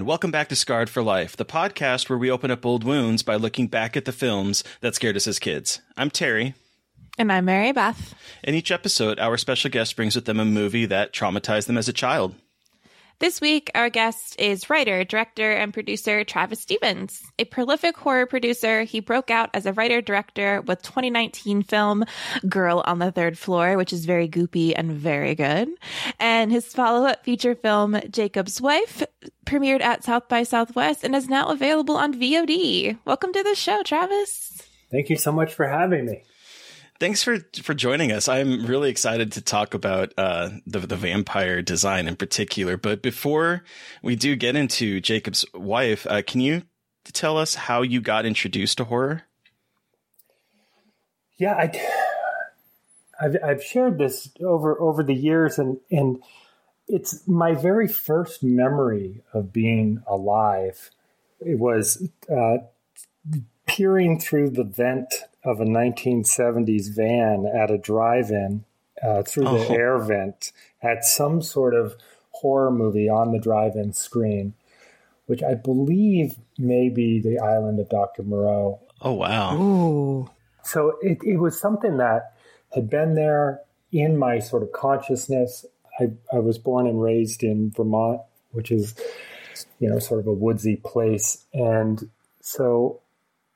And welcome back to Scarred for Life, the podcast where we open up old wounds by looking back at the films that scared us as kids. I'm Terry. And I'm Mary Beth. In each episode, our special guest brings with them a movie that traumatized them as a child. This week, our guest is writer, director, and producer Travis Stevens. A prolific horror producer, he broke out as a writer director with 2019 film Girl on the Third Floor, which is very goopy and very good. And his follow up feature film, Jakob's Wife, premiered at South by Southwest and is now available on VOD. Welcome to the show, Travis. Thank you so much for having me. Thanks for for joining us. I'm really excited to talk about uh, the the vampire design in particular. But before we do get into Jakob's wife, uh, can you tell us how you got introduced to horror? Yeah, I, I've, I've shared this over over the years, and and it's my very first memory of being alive. It was uh, peering through the vent of a 1970s van at a drive-in uh, through the Oh. air vent at some sort of horror movie on the drive-in screen, which I believe may be the Island of Dr. Moreau. Oh wow! Ooh. So it, it was something that had been there in my sort of consciousness. I, I was born and raised in Vermont, which is, you know, sort of a woodsy place. And so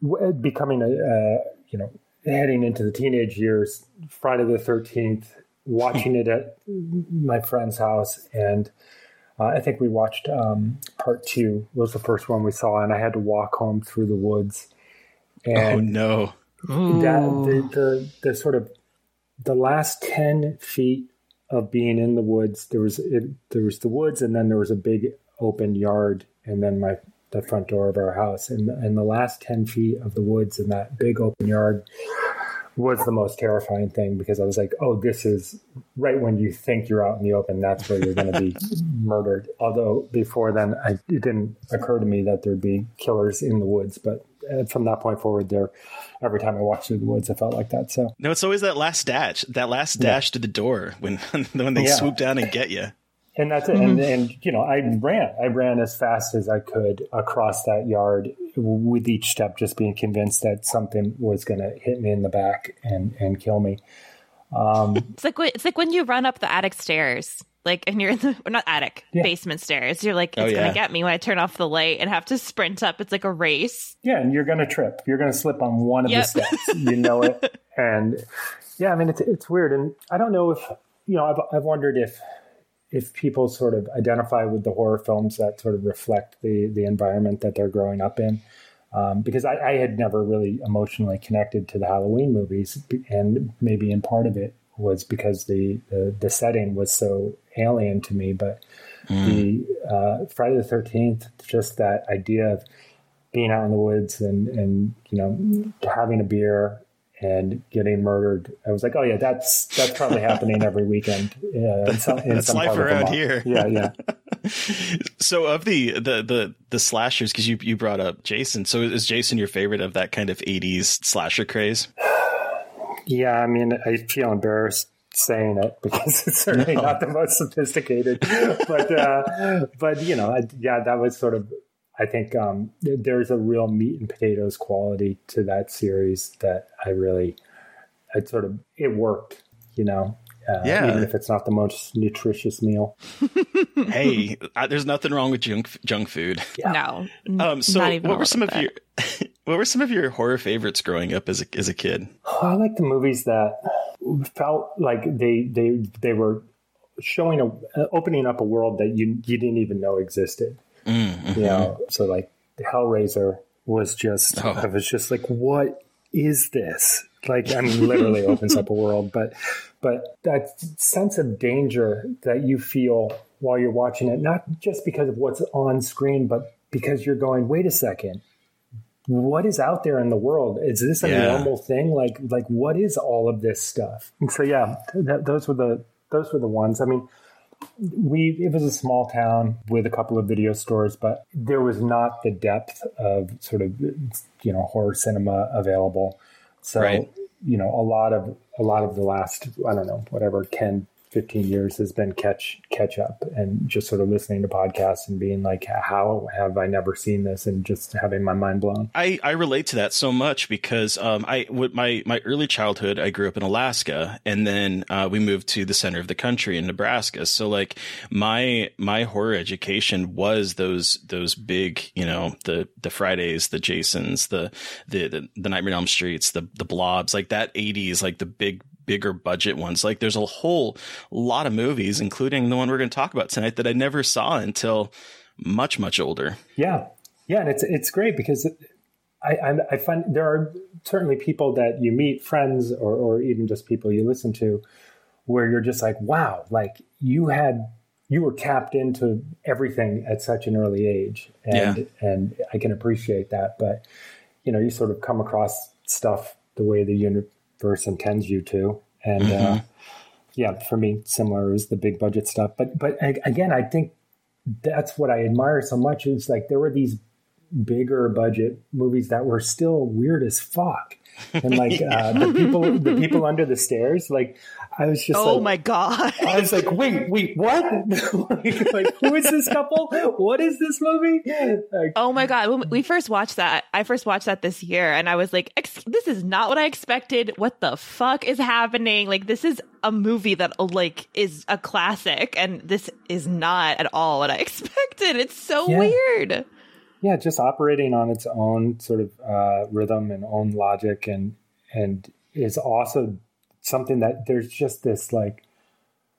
w- becoming a, uh, you know, heading into the teenage years, Friday the 13th, watching it at my friend's house. And uh, I think we watched um, part two was the first one we saw. And I had to walk home through the woods. oh And no! that the, the the sort of the last 10 feet of being in the woods there was it, there was the woods and then there was a big open yard and then my the front door of our house and and the last 10 feet of the woods in that big open yard was the most terrifying thing because I was like, oh, this is right when you think you're out in the open, that's where you're going to be murdered. Although before then, I, it didn't occur to me that there'd be killers in the woods. But uh, from that point forward, there, every time I walked through the woods, I felt like that. So No, it's always that last dash, that last dash to the door when when they Yeah. swoop down and get you. And that's it. And, and you know, I ran. I ran as fast as I could across that yard, with each step just being convinced that something was going to hit me in the back and and kill me. Um, It's like when- it's like when you run up the attic stairs, like and you're in the not attic Yeah. basement stairs. You're like, Oh, it's yeah. gonna get me when I turn off the light and have to sprint up. It's like a race. yeah, and you're going to trip. You're going to slip on one of Yep. the steps. You know it. and yeah, I mean, it's it's weird, and I don't know if you know. I've I've wondered if if people sort of identify with the horror films that sort of reflect the the environment that they're growing up in. Um, because I, I had never really emotionally connected to the Halloween movies, and maybe in part of it was because the the, the setting was so alien to me. But the uh, Friday the Thirteenth, just that idea of being out in the woods and and you know having a beer and getting murdered. I was like, oh yeah, that's that's probably happening every weekend. Yeah, in some, in That's some life part of around here. Yeah, yeah. So of the the the the slashers, because you you brought up Jason. So is Jason your favorite of that kind of '80s slasher craze? Yeah, I mean, I feel embarrassed saying it because it's certainly No. not the most sophisticated, but uh, but you know, I, yeah, that was sort of. I think um, there's a real meat and potatoes quality to that series that I really, it sort of it worked, you know. Uh, Yeah. even if it's not the most nutritious meal. hey, I, there's nothing wrong with junk junk food. Yeah. No. Um, so not even what were some of little your what were some of your horror favorites growing up as a as a kid? Oh, I like the movies that felt like they they they were showing a uh, opening up a world that you you didn't even know existed. Mm, You know, so like Hellraiser was just Oh. I was just like, what is this? Like, I mean, literally opens up a world, but but that sense of danger that you feel while you're watching it, not just because of what's on screen, but because you're going, wait a second, what is out there in the world? Is this a Yeah. normal thing? Like, like what is all of this stuff? And so, yeah, that, those were the those were the ones. I mean, we it was a small town with a couple of video stores, but there was not the depth of sort of you know horror cinema available. So Right. you know, a lot of a lot of the last I don't know whatever 10, 15 years has been catch catch up and just sort of listening to podcasts and being like, how have I never seen this? And just having my mind blown. I, I relate to that so much because um, I with my my early childhood I grew up in Alaska and then uh, we moved to the center of the country in Nebraska. So like my my horror education was those those big you know the the Fridays, the Jasons, the the the, the Nightmare on Elm Streets, the the Blobs, like that '80s, like the big bigger budget ones. Like there's a whole lot of movies, including the one we're going to talk about tonight, that I never saw until much much older. Yeah, yeah, and it's it's great because I I, I find there are certainly people that you meet, friends, or or even just people you listen to, where you're just like, wow, like you had you were tapped into everything at such an early age, and and I can appreciate that. But you know, you sort of come across stuff the way the universe intends you to, and. Uh, yeah, for me, similar is the big budget stuff. But but again, I think that's what I admire so much is like there were these bigger budget movies that were still weird as fuck. And like uh, the people, the people under the stairs, like I was just Oh like, my god. I was like, wait, wait, what? like, like, who is this couple? What is this movie? Like, Oh my god! When we first watched that, I first watched that this year, and I was like, "This is not what I expected. What the fuck is happening? Like, this is a movie that like is a classic, and this is not at all what I expected. It's so Yeah. weird." Yeah, just operating on its own sort of uh, rhythm and own logic, and and is also something that there's just this like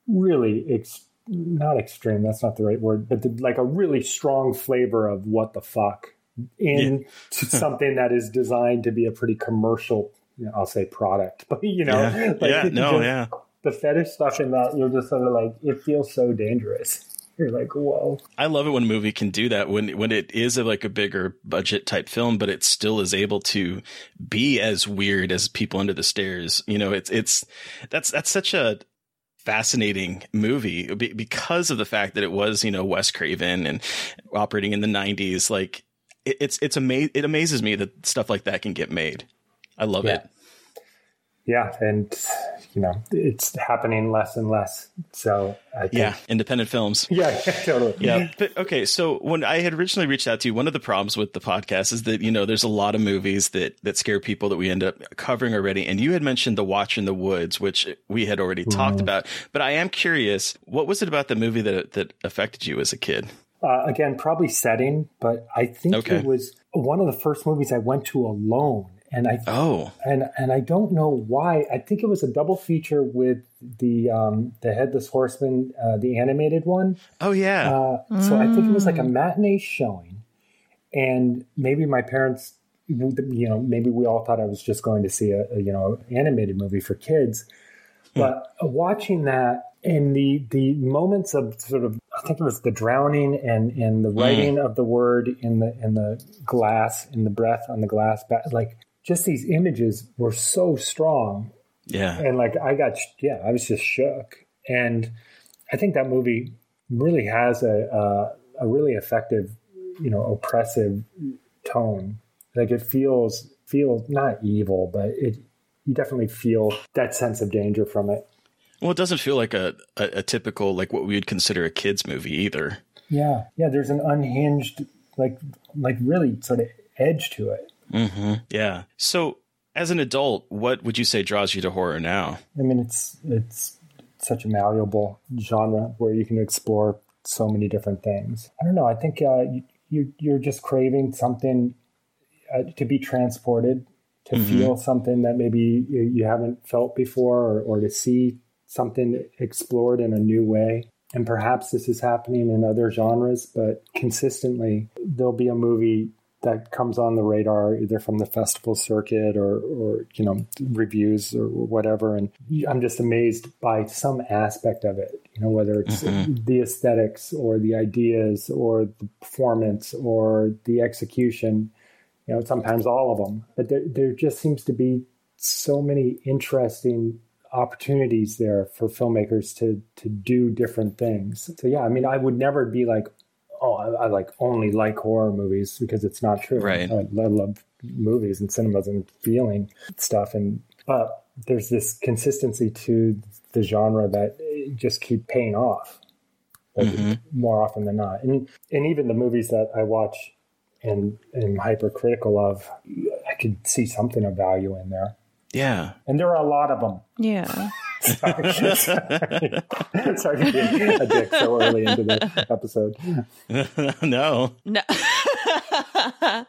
really ex- not extreme. That's not the right word, but the, like a really strong flavor of what the fuck in something that is designed to be a pretty commercial. You know, I'll say product, but you know, Yeah. like, Yeah, no, just- yeah. the fetish stuff in that you're just sort of like it feels so dangerous. You're like, whoa. I love it when a movie can do that when when it is a, like a bigger budget type film, but it still is able to be as weird as People Under the Stairs. You know, it's it's that's that's such a fascinating movie because of the fact that it was you know Wes Craven and operating in the '90s. Like it, it's it's ama- it amazes me that stuff like that can get made. I love Yeah. it. Yeah, and you know, it's happening less and less. So I think, Yeah, independent films. yeah, yeah, totally. Yeah. But okay, so when I had originally reached out to you, one of the problems with the podcast is that, you know, there's a lot of movies that that scare people that we end up covering already. And you had mentioned The Watcher in the Woods, which we had already talked about. But I am curious, what was it about the movie that that affected you as a kid? Uh, again, probably setting, but I think Okay. it was one of the first movies I went to alone, and I Oh. and and I don't know why. I think it was a double feature with the um, the Headless Horseman, uh, the animated one. Oh yeah. Uh, So I think it was like a matinee showing, and maybe my parents, you know, maybe we all thought I was just going to see a, a you know animated movie for kids, But watching that and the the moments of sort of I think it was the drowning and and the writing of the word in the in the glass in the breath on the glass like just these images were so strong. Yeah. and like I got yeah I was just shook. And I think that movie really has a a, a really effective you know oppressive tone. Like it feels feels not evil but it you definitely feel that sense of danger from it. Well, it doesn't feel like a, a, a typical, like what we would consider a kid's movie either. yeah. Yeah there's an unhinged like like really sort of edge to it Mm-hmm. Yeah. So, as an adult, what would you say draws you to horror now? I mean, it's it's such a malleable genre where you can explore so many different things. I don't know. I think uh, you, you you're just craving something uh, to be transported, to feel something that maybe you, you haven't felt before, or, or to see something explored in a new way. And perhaps this is happening in other genres, but consistently there'll be a movie that comes on the radar either from the festival circuit or, or you know reviews or whatever. And i'm just amazed by some aspect of it you know whether it's mm-hmm. the aesthetics or the ideas or the performance or the execution you know sometimes all of them. But there, there just seems to be so many interesting opportunities there for filmmakers to to do different things. So yeah i mean i would never be like oh i, I like only like horror movies because it's not true Right. I, I love movies and cinemas and feeling stuff and but there's this consistency to the genre that just keep paying off like, mm-hmm. more often than not and and even the movies that i watch and am hypercritical of i could see something of value in there Yeah. and there are a lot of them Yeah. Sorry, sorry. sorry for being a dick so early into the episode no. No.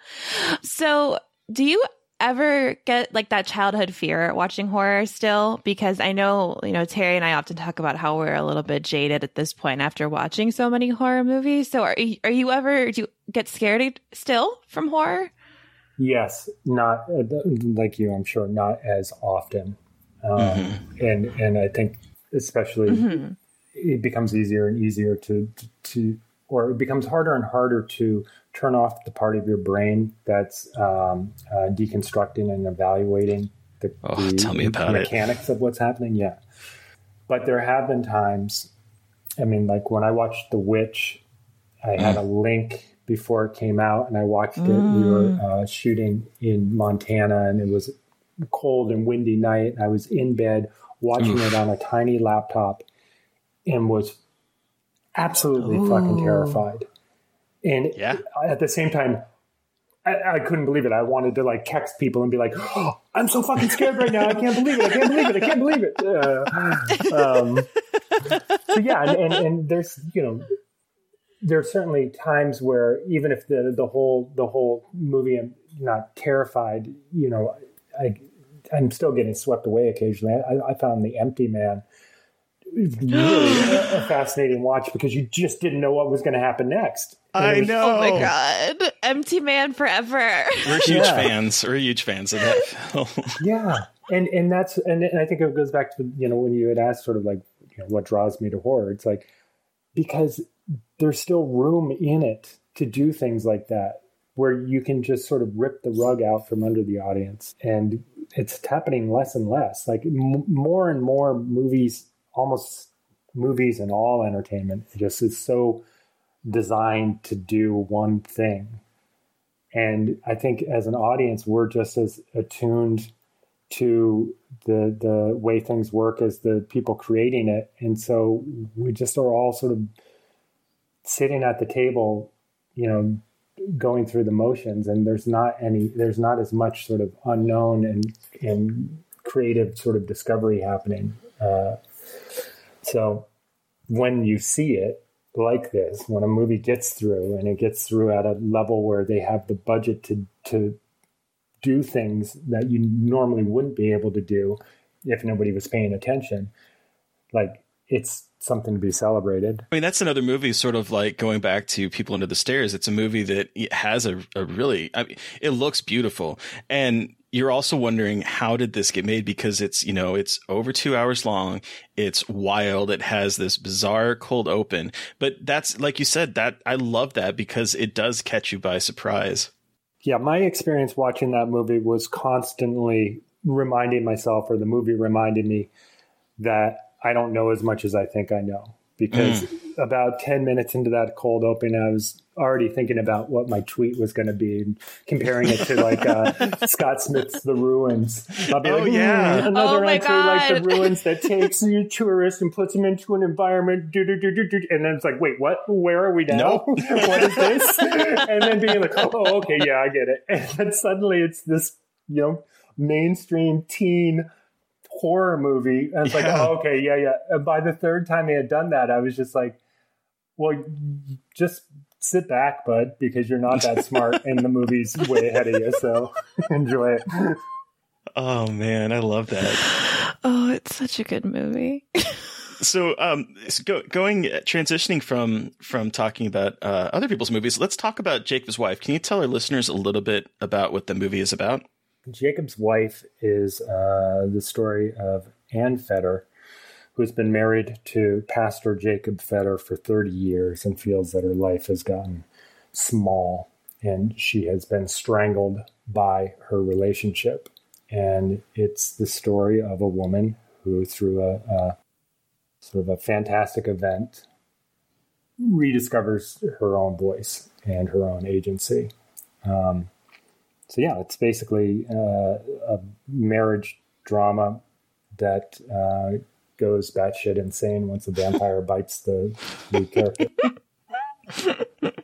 so, do you ever get like that childhood fear watching horror still? Because I know, you know, Terry and I often talk about how we're a little bit jaded at this point after watching so many horror movies. So, are you, are you ever do you get scared still from horror? Yes, not uh, like you. I'm sure not as often, um, and and I think especially it becomes easier and easier to to or it becomes harder and harder to turn off the part of your brain that's um, uh, deconstructing and evaluating the, Oh, the tell me about it. mechanics of what's happening. Yeah, but there have been times. I mean, like when I watched The Witch, I had a link before it came out, and I watched it. We were uh, shooting in Montana, and it was a cold and windy night. I was in bed watching it on a tiny laptop, and was absolutely fucking terrified. And Yeah. at the same time, I, I couldn't believe it. I wanted to like text people and be like, oh, "I'm so fucking scared right now. I can't believe it. I can't believe it. I can't believe it." Uh, um, so yeah, and, and, and there's you know there are certainly times where even if the the whole the whole movie I'm not terrified, you know, I I'm still getting swept away occasionally. I, I found the Empty Man really a, a fascinating watch because you just didn't know what was going to happen next. And I was- know. Oh my god, Empty Man forever. We're huge Yeah. fans. We're huge fans of that film. Yeah, and and that's and, and I think it goes back to you know when you had asked sort of like you know, what draws me to horror. It's like because there's still room in it to do things like that where you can just sort of rip the rug out from under the audience. And it's happening less and less. Like m- more and more movies almost movies and all entertainment it just is so designed to do one thing. And i think as an audience we're just as attuned to the the way things work as the people creating it. And so we just are all sort of sitting at the table you know going through the motions and there's not any there's not as much sort of unknown and and creative sort of discovery happening. Uh, so when you see it like this when a movie gets through and it gets through at a level where they have the budget to to do things that you normally wouldn't be able to do if nobody was paying attention like it's something to be celebrated. I mean, that's another movie, sort of like going back to People Under the Stairs. It's a movie that has a, a really, I mean, it looks beautiful. And you're also wondering how did this get made? Because it's you know it's over two hours long. It's wild. It has this bizarre cold open. But that's like you said that i love that because it does catch you by surprise. Yeah my experience watching that movie was constantly reminding myself or the movie reminded me that i don't know as much as i think i know because mm. about 10 minutes into that cold open, I was already thinking about what my tweet was going to be, comparing it to like uh, Scott Smith's The Ruins. I'll be oh, like, yeah. Mm, another oh, entry God. like The Ruins that takes you tourist and puts them into an environment. and then it's like, wait, what? Where are we now? Nope. what is this? and then being like, oh, okay, yeah, I get it. And then suddenly it's this, you know, mainstream teen horror movie. And it's yeah. like, oh, okay, yeah, yeah. And by the third time he had done that, I was just like, well, just sit back, bud, because you're not that smart and the movie's way ahead of you. So enjoy it. Oh, man, I love that. Oh, it's such a good movie. so um so go, going transitioning from from talking about uh, other people's movies let's talk about jakob's wife can you tell our listeners a little bit about what the movie is about Jakob's wife is uh, the story of Anne Fedder, who's been married to Pastor Jakob Fedder for 30 years and feels that her life has gotten small and she has been strangled by her relationship. And it's the story of a woman who, through a, a sort of a fantastic event, rediscovers her own voice and her own agency. Um, so yeah, it's basically uh, a marriage drama that uh, goes batshit insane once a vampire bites the lead character.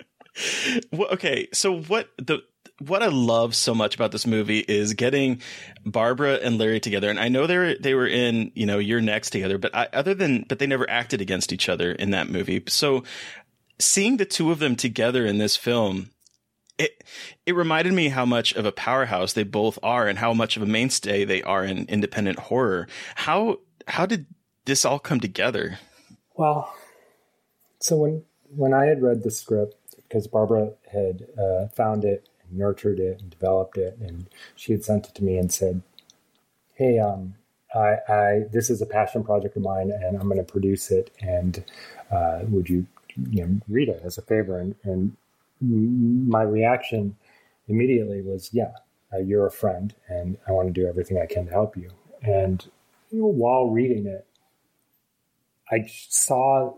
well, okay, so what the what I love so much about this movie is getting Barbara and Larry together. And I know they were they were in you know You're Next together, but I, other than but they never acted against each other in that movie. So seeing the two of them together in this film it it reminded me how much of a powerhouse they both are and how much of a mainstay they are in independent horror. How how did this all come together? Well, so when when I had read the script, because Barbara had uh, found it and nurtured it and developed it, and she had sent it to me and said, "Hey, um, I, I this is a passion project of mine, and I'm going to produce it, and uh, would you, you know, read it as a favor?" And, and my reaction immediately was, yeah, uh, you're a friend and I want to do everything I can to help you. And you know, while reading it, I saw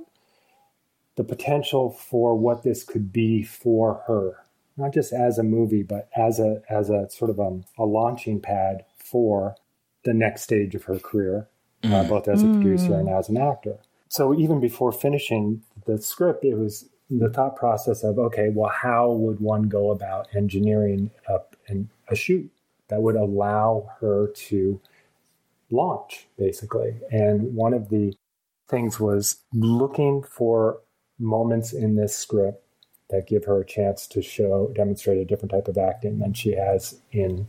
the potential for what this could be for her, not just as a movie, but as a as a sort of a, um, a launching pad for the next stage of her career, uh, mm. uh, both as a producer mm. and as an actor. So even before finishing the script, it was the thought process of okay, well, how would one go about engineering up an, a shoot that would allow her to launch, basically? And one of the things was looking for moments in this script that give her a chance to show demonstrate a different type of acting than she has in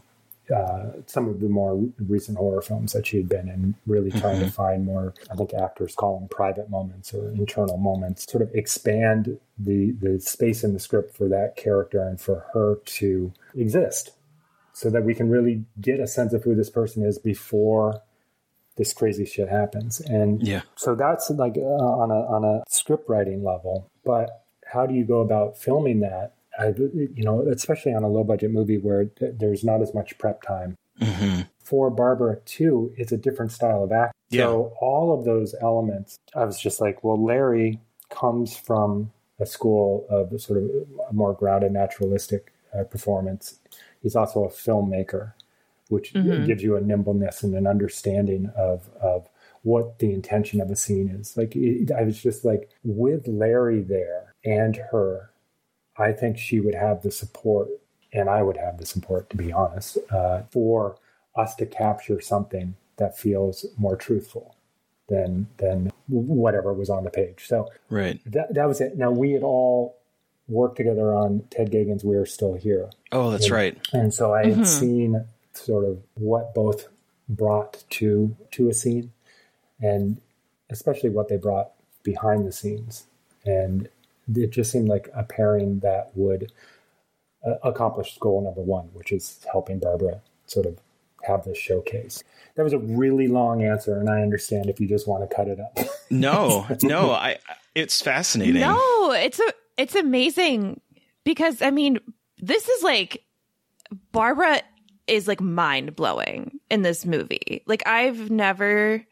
uh, some of the more recent horror films that she had been in, really trying mm-hmm. to find more, I think actors call them private moments or internal moments, sort of expand the, the space in the script for that character and for her to exist so that we can really get a sense of who this person is before this crazy shit happens. And yeah. so that's like uh, on a, on a script writing level, but how do you go about filming that I, you know, especially on a low budget movie where there's not as much prep time. Mm-hmm. For Barbara too, it's a different style of acting. Yeah. So all of those elements, I was just like, well, Larry comes from a school of sort of a more grounded, naturalistic uh, performance. He's also a filmmaker, which mm-hmm. gives you a nimbleness and an understanding of of what the intention of a scene is. Like it, I was just like with Larry there and her I think she would have the support, and I would have the support, to be honest, uh, for us to capture something that feels more truthful than than whatever was on the page. So right, that that was it. Now we had all worked together on Ted Geoghegan's "We Are Still Here." Oh, that's and, right. And so I mm-hmm. had seen sort of what both brought to to a scene, and especially what they brought behind the scenes. And it just seemed like a pairing that would uh, accomplish goal number one, which is helping Barbara sort of have this showcase. That was a really long answer, and I understand if you just want to cut it up. No, no, I. It's fascinating. No, it's a it's amazing because I mean, this is like Barbara is like mind blowing in this movie. Like I've never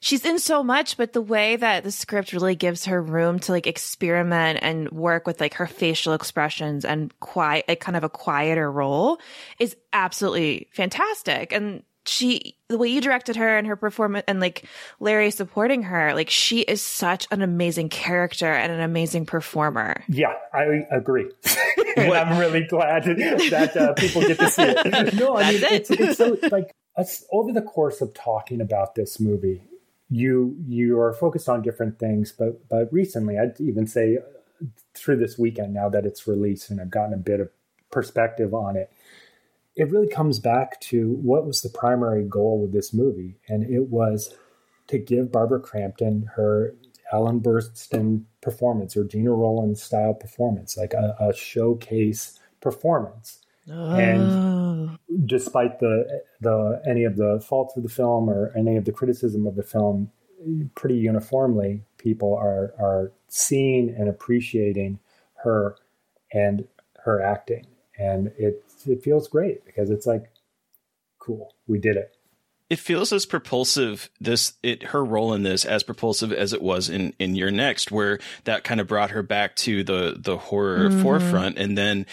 she's in so much, but the way that the script really gives her room to like experiment and work with like her facial expressions and quiet, like kind of a quieter role is absolutely fantastic. And she, the way you directed her and her performance and like Larry supporting her, like she is such an amazing character and an amazing performer. Yeah, I agree. and I'm really glad that uh, people get to see it. No, I mean, That's it's, it's so like us, over the course of talking about this movie, you you are focused on different things, but but recently, I'd even say through this weekend, now that it's released and I've gotten a bit of perspective on it, it really comes back to what was the primary goal with this movie, and it was to give Barbara Crampton her Ellen Burstyn performance or Gina Rowland style performance, like a, a showcase performance. And oh. despite the the any of the faults of the film or any of the criticism of the film, pretty uniformly, people are are seeing and appreciating her and her acting, and it it feels great because it's like, cool, we did it. it feels as propulsive this it her role in this as propulsive as it was in in your next where that kind of brought her back to the the horror mm-hmm. forefront. And then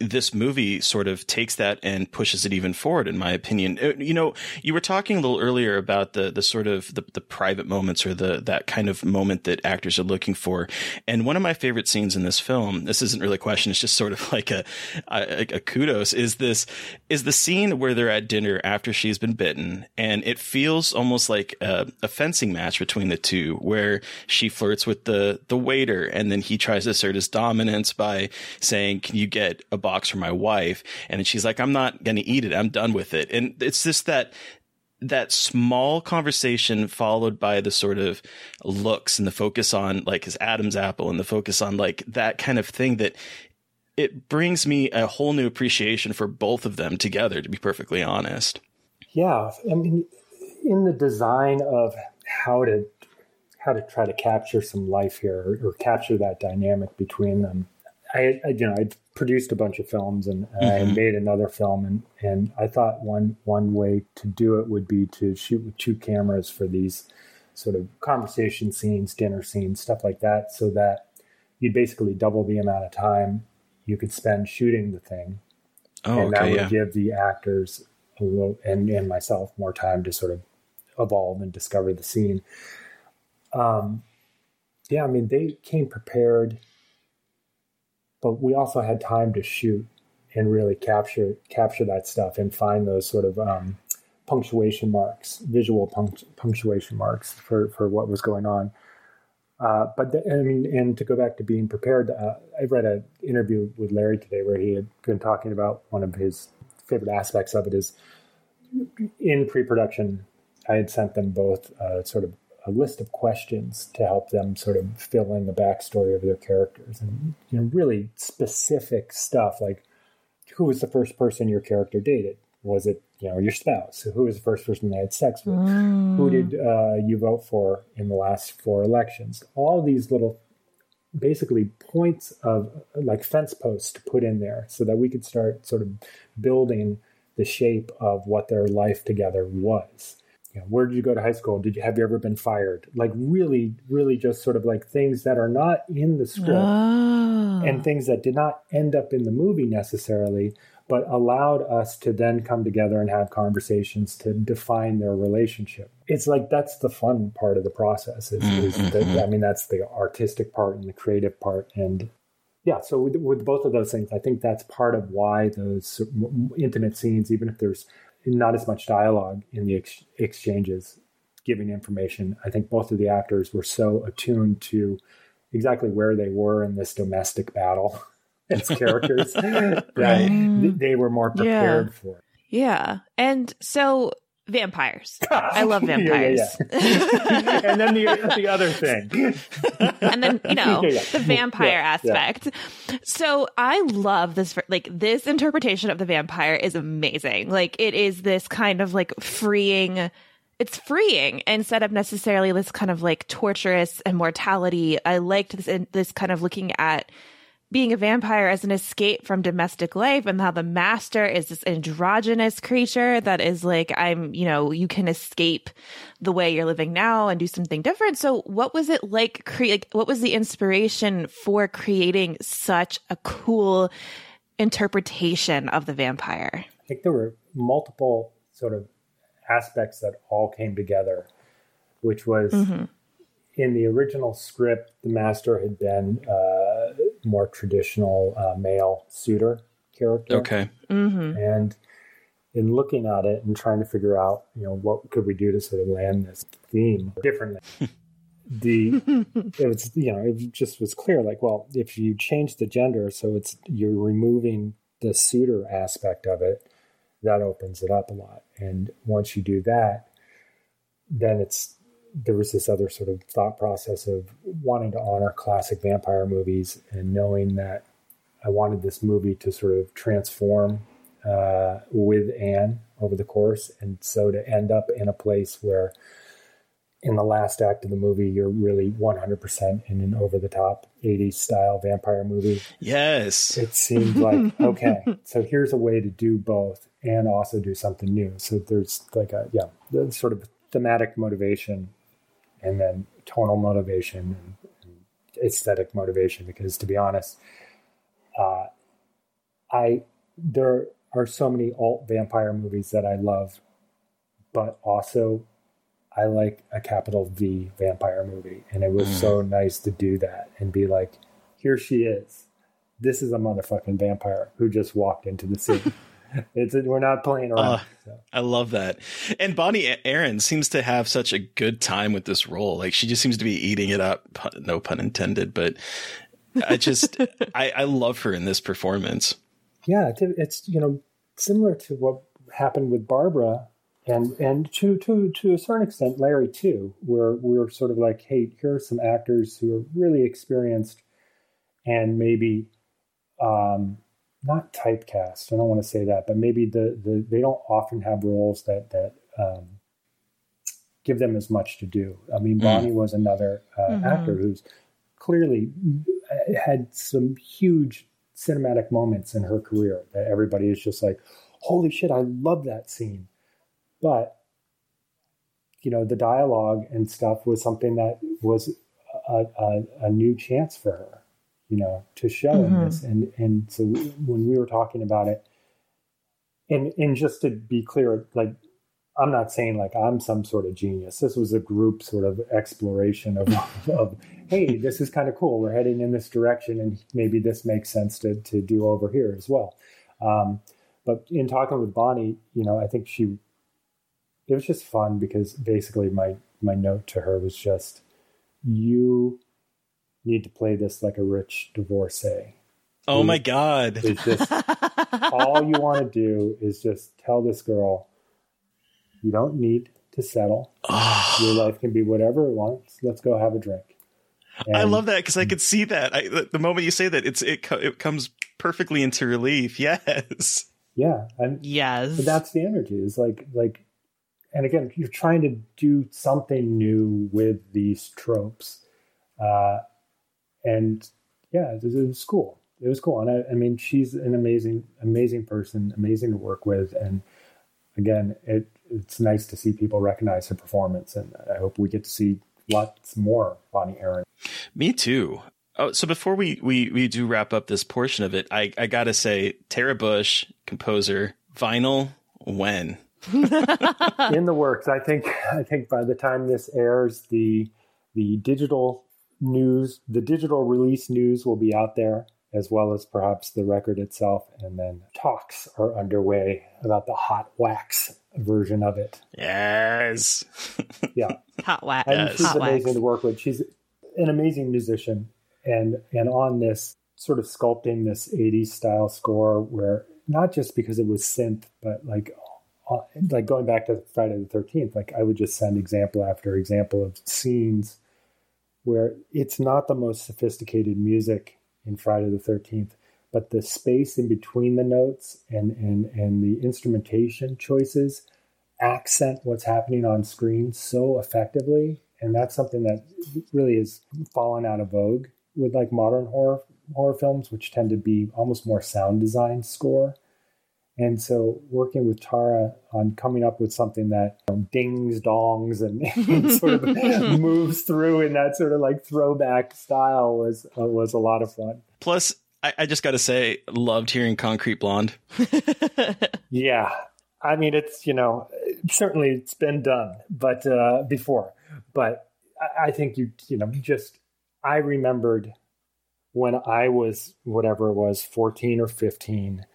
this movie sort of takes that and pushes it even forward in my opinion. Uh, you know you were talking a little earlier about the the sort of the, the private moments or the that kind of moment that actors are looking for. And one of my favorite scenes in this film this isn't really a question it's just sort of like a a, a kudos is this is the scene where they're at dinner after she's been bitten and it feels almost like a, a fencing match between the two where she flirts with the the waiter and then he tries to assert his dominance by saying can you get a box for my wife and then she's like i'm not going to eat it i'm done with it and it's just that that small conversation followed by the sort of looks and the focus on like his Adam's apple and the focus on like that kind of thing that it brings me a whole new appreciation for both of them together, to be perfectly honest. Yeah, I mean, in the design of how to how to try to capture some life here or, or capture that dynamic between them. I, I you know I produced a bunch of films and I made another film. And and I thought one one way to do it would be to shoot with two cameras for these sort of conversation scenes, dinner scenes, stuff like that, so that you'd basically double the amount of time you could spend shooting the thing. Oh, and that would yeah. give the actors a little and, and myself more time to sort of evolve and discover the scene. Um yeah i mean they came prepared but we also had time to shoot and really capture capture that stuff and find those sort of um, punctuation marks visual punct- punctuation marks for for what was going on uh, but the, I mean, and to go back to being prepared, uh, I read an interview with Larry today where he had been talking about one of his favorite aspects of it is in pre-production. I had sent them both uh, sort of a list of questions to help them sort of fill in the backstory of their characters and you know really specific stuff like who was the first person your character dated? Was it you know your spouse? Who was the first person they had sex with? Who did uh, you vote for in the last four elections? All these little, basically points of like fence posts to put in there, so that we could start sort of building the shape of what their life together was. You know, where did you go to high school? Did you have you ever been fired? Like really, really, just sort of like things that are not in the script Oh. and things that did not end up in the movie necessarily, but allowed us to then come together and have conversations to define their relationship. It's like that's the fun part of the process. Is, mm, is the, mm-hmm. I mean, that's the artistic part and the creative part, and yeah. So with, with both of those things, I think that's part of why those intimate scenes, even if there's not as much dialogue in the ex- exchanges, giving information, I think both of the actors were so attuned to exactly where they were in this domestic battle as characters th- they were more prepared for it. Yeah. And so vampires. I love Yeah, yeah, vampires. yeah. and then the, the other thing. and then you know Yeah, yeah. the vampire Yeah, yeah. aspect. So I love this. Like this interpretation of the vampire is amazing. Like it is this kind of like freeing. It's freeing instead of necessarily this kind of like torturous immortality. I liked this this kind of looking at being a vampire as an escape from domestic life and how the master is this androgynous creature that is like i'm you know you can escape the way you're living now and do something different. So what was it like cre- like what was the inspiration for creating such a cool interpretation of the vampire? I think there were multiple sort of aspects that all came together, which was in the original script, the master had been uh, more traditional uh, male suitor character. Okay. And in looking at it and trying to figure out, you know, what could we do to sort of land this theme differently. the it was you know it just was clear like well if you change the gender so it's you're removing the suitor aspect of it that opens it up a lot and once you do that then it's there was this other sort of thought process of wanting to honor classic vampire movies and knowing that I wanted this movie to sort of transform uh, with Anne over the course, and so to end up in a place where, in the last act of the movie, you're really 100% in an over-the-top 80s style vampire movie. Yes. It seemed like okay, so here's a way to do both and also do something new. So there's like a yeah, the sort of thematic motivation, and then tonal motivation and, and aesthetic motivation. Because to be honest, uh, I there are so many alt vampire movies that I love, but also I like a capital V vampire movie, and it was so nice to do that and be like, here she is. This is a motherfucking vampire who just walked into the scene. it's we're not playing around. Uh, so. I love that. And Bonnie Aaron seems to have such a good time with this role. Like she just seems to be eating it up. No pun intended, but I just I, I love her in this performance. Yeah, it's, it's you know similar to what happened with Barbara, and and to to to a certain extent Larry too, where we're sort of like, hey, here are some actors who are really experienced, and maybe um, not typecast. I don't want to say that, but maybe the the they don't often have roles that that um, give them as much to do. I mean, Bonnie was another uh, actor who's clearly had some huge cinematic moments in her career that everybody is just like, holy shit, I love that scene. But, you know, the dialogue and stuff was something that was a, a, a new chance for her, you know, to show in this. And, and so when we were talking about it, and, and just to be clear, like, I'm not saying like I'm some sort of genius. This was a group sort of exploration of, of hey, this is kind of cool. We're heading in this direction, and maybe this makes sense to to do over here as well. Um, but in talking with Bonnie, you know, I think she it was just fun because basically my my note to her was just you need to play this like a rich divorcee. Oh my god. Just all you want to do is just tell this girl you don't need to settle. Your life can be whatever it wants. Let's go have a drink. I love that because I could see that. I, the- the moment you say that, it's it co- it comes perfectly into relief. Yes. Yeah, and Yes. but that's the energy. Is like like, and again, you're trying to do something new with these tropes, uh, and yeah, it was, it was cool. It was cool, and I, I mean, she's an amazing, amazing person, amazing to work with, and again, it it's nice to see people recognize her performance, and I hope we get to see lots more Bonnie Aaron. Me too. Oh, so before we, we, we do wrap up this portion of it, I, I gotta say, Tara Busch, composer, vinyl, when? in the works. I think I think by the time this airs, the the digital news, the digital release news will be out there, as well as perhaps the record itself. And then talks are underway about the hot wax version of it. Yes. Yeah, Hot wax. and she's Hot amazing wax. to work with. She's an amazing musician, and and on this sort of sculpting this '80s style score, where not just because it was synth, but like uh, like going back to Friday the Thirteenth, like I would just send example after example of scenes where it's not the most sophisticated music in Friday the Thirteenth, but the space in between the notes and and and the instrumentation choices accent what's happening on screen so effectively. And that's something that really has fallen out of vogue with like modern horror horror films which tend to be almost more sound design score and so working with Tara on coming up with something that you know, dings, dongs, and sort of moves through in that sort of like throwback style was uh, was a lot of fun. Plus, I, I just got to say, loved hearing Concrete Blonde. yeah, I mean it's you know certainly it's been done, but uh, before, but I, I think you you know just I remembered when I was whatever it was fourteen or fifteen,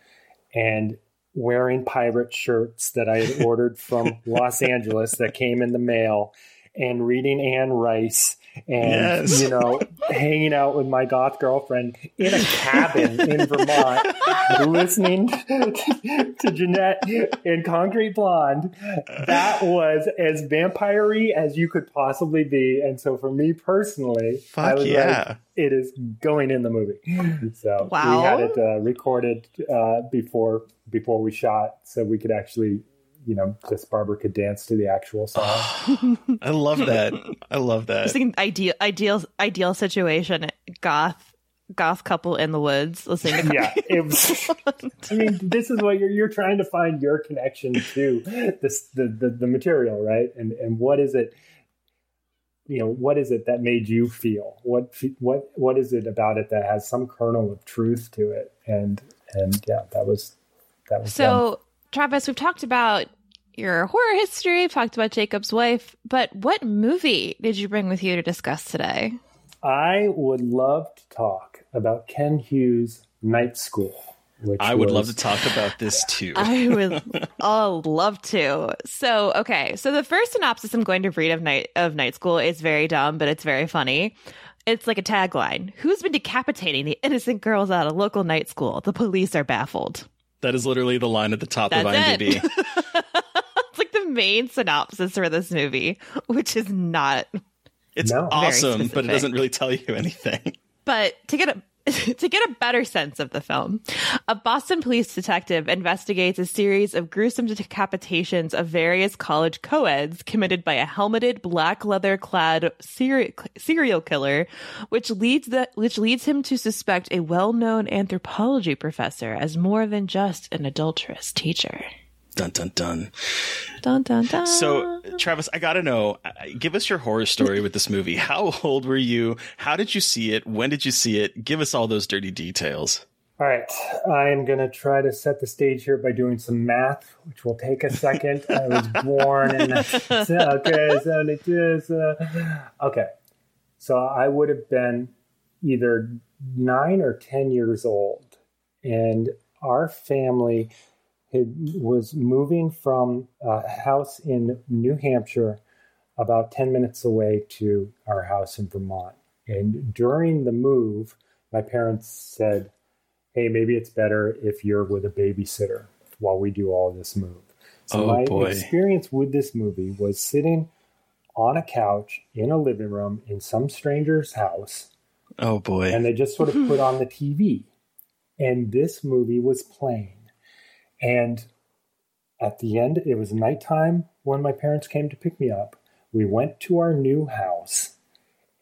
and wearing pirate shirts that I had ordered from Los Angeles that came in the mail and reading Anne Rice and Yes. you know hanging out with my goth girlfriend in a cabin in Vermont listening to Jeanette and Concrete Blonde that was as vampire as you could possibly be and so for me personally I Fuck was yeah. like it is going in the movie so Wow. we had it uh, recorded uh, before before we shot so we could actually you know just Barbara could dance to the actual song ah, I love that. I love I was that. thinking ideal, ideal, ideal situation. Goth, goth couple in the woods listening to. yeah it was I mean, this is what you're you're trying to find your connection to this the, the the material, right? And and what is it? You know, what is it that made you feel? What what what is it about it that has some kernel of truth to it? And and yeah, that was that was fun. So, Travis, we've talked about your horror history, we've talked about Jakob's Wife, but what movie did you bring with you to discuss today? I would love to talk about Ken Hughes' Night School. Which I would was- love to talk about this too. I would oh love to. So okay, so the first synopsis I'm going to read of night of night school is very dumb, but it's very funny. It's like a tagline: "Who's been decapitating the innocent girls at a local night school? The police are baffled." That is literally the line at the top of IMDb. it. it's like the main synopsis for this movie, which is not. It's No. Very awesome, but it doesn't really tell you anything. But to get a to get a better sense of the film, a Boston police detective investigates a series of gruesome decapitations of various college co-eds committed by a helmeted, black leather-clad serial, killer, which leads the which leads him to suspect a well-known anthropology professor as more than just an adulterous teacher. Dun dun dun. Dun dun dun. So, Travis, I got to know, uh, give us your horror story with this movie. How old were you? How did you see it? When did you see it? Give us all those dirty details. All right, I am going to try to set the stage here by doing some math, which will take a second. I was born in okay, seventy-two. So, okay, so I would have been either nine or ten years old, and our family had, was moving from a house in New Hampshire about ten minutes away to our house in Vermont. And during the move, my parents said hey, maybe it's better if you're with a babysitter while we do all this move. So Oh, my boy. experience with this movie was sitting on a couch in a living room in some stranger's house, Oh boy. and they just sort of put on the TV. And this movie was playing. And at the end, it was nighttime when my parents came to pick me up. We went to our new house,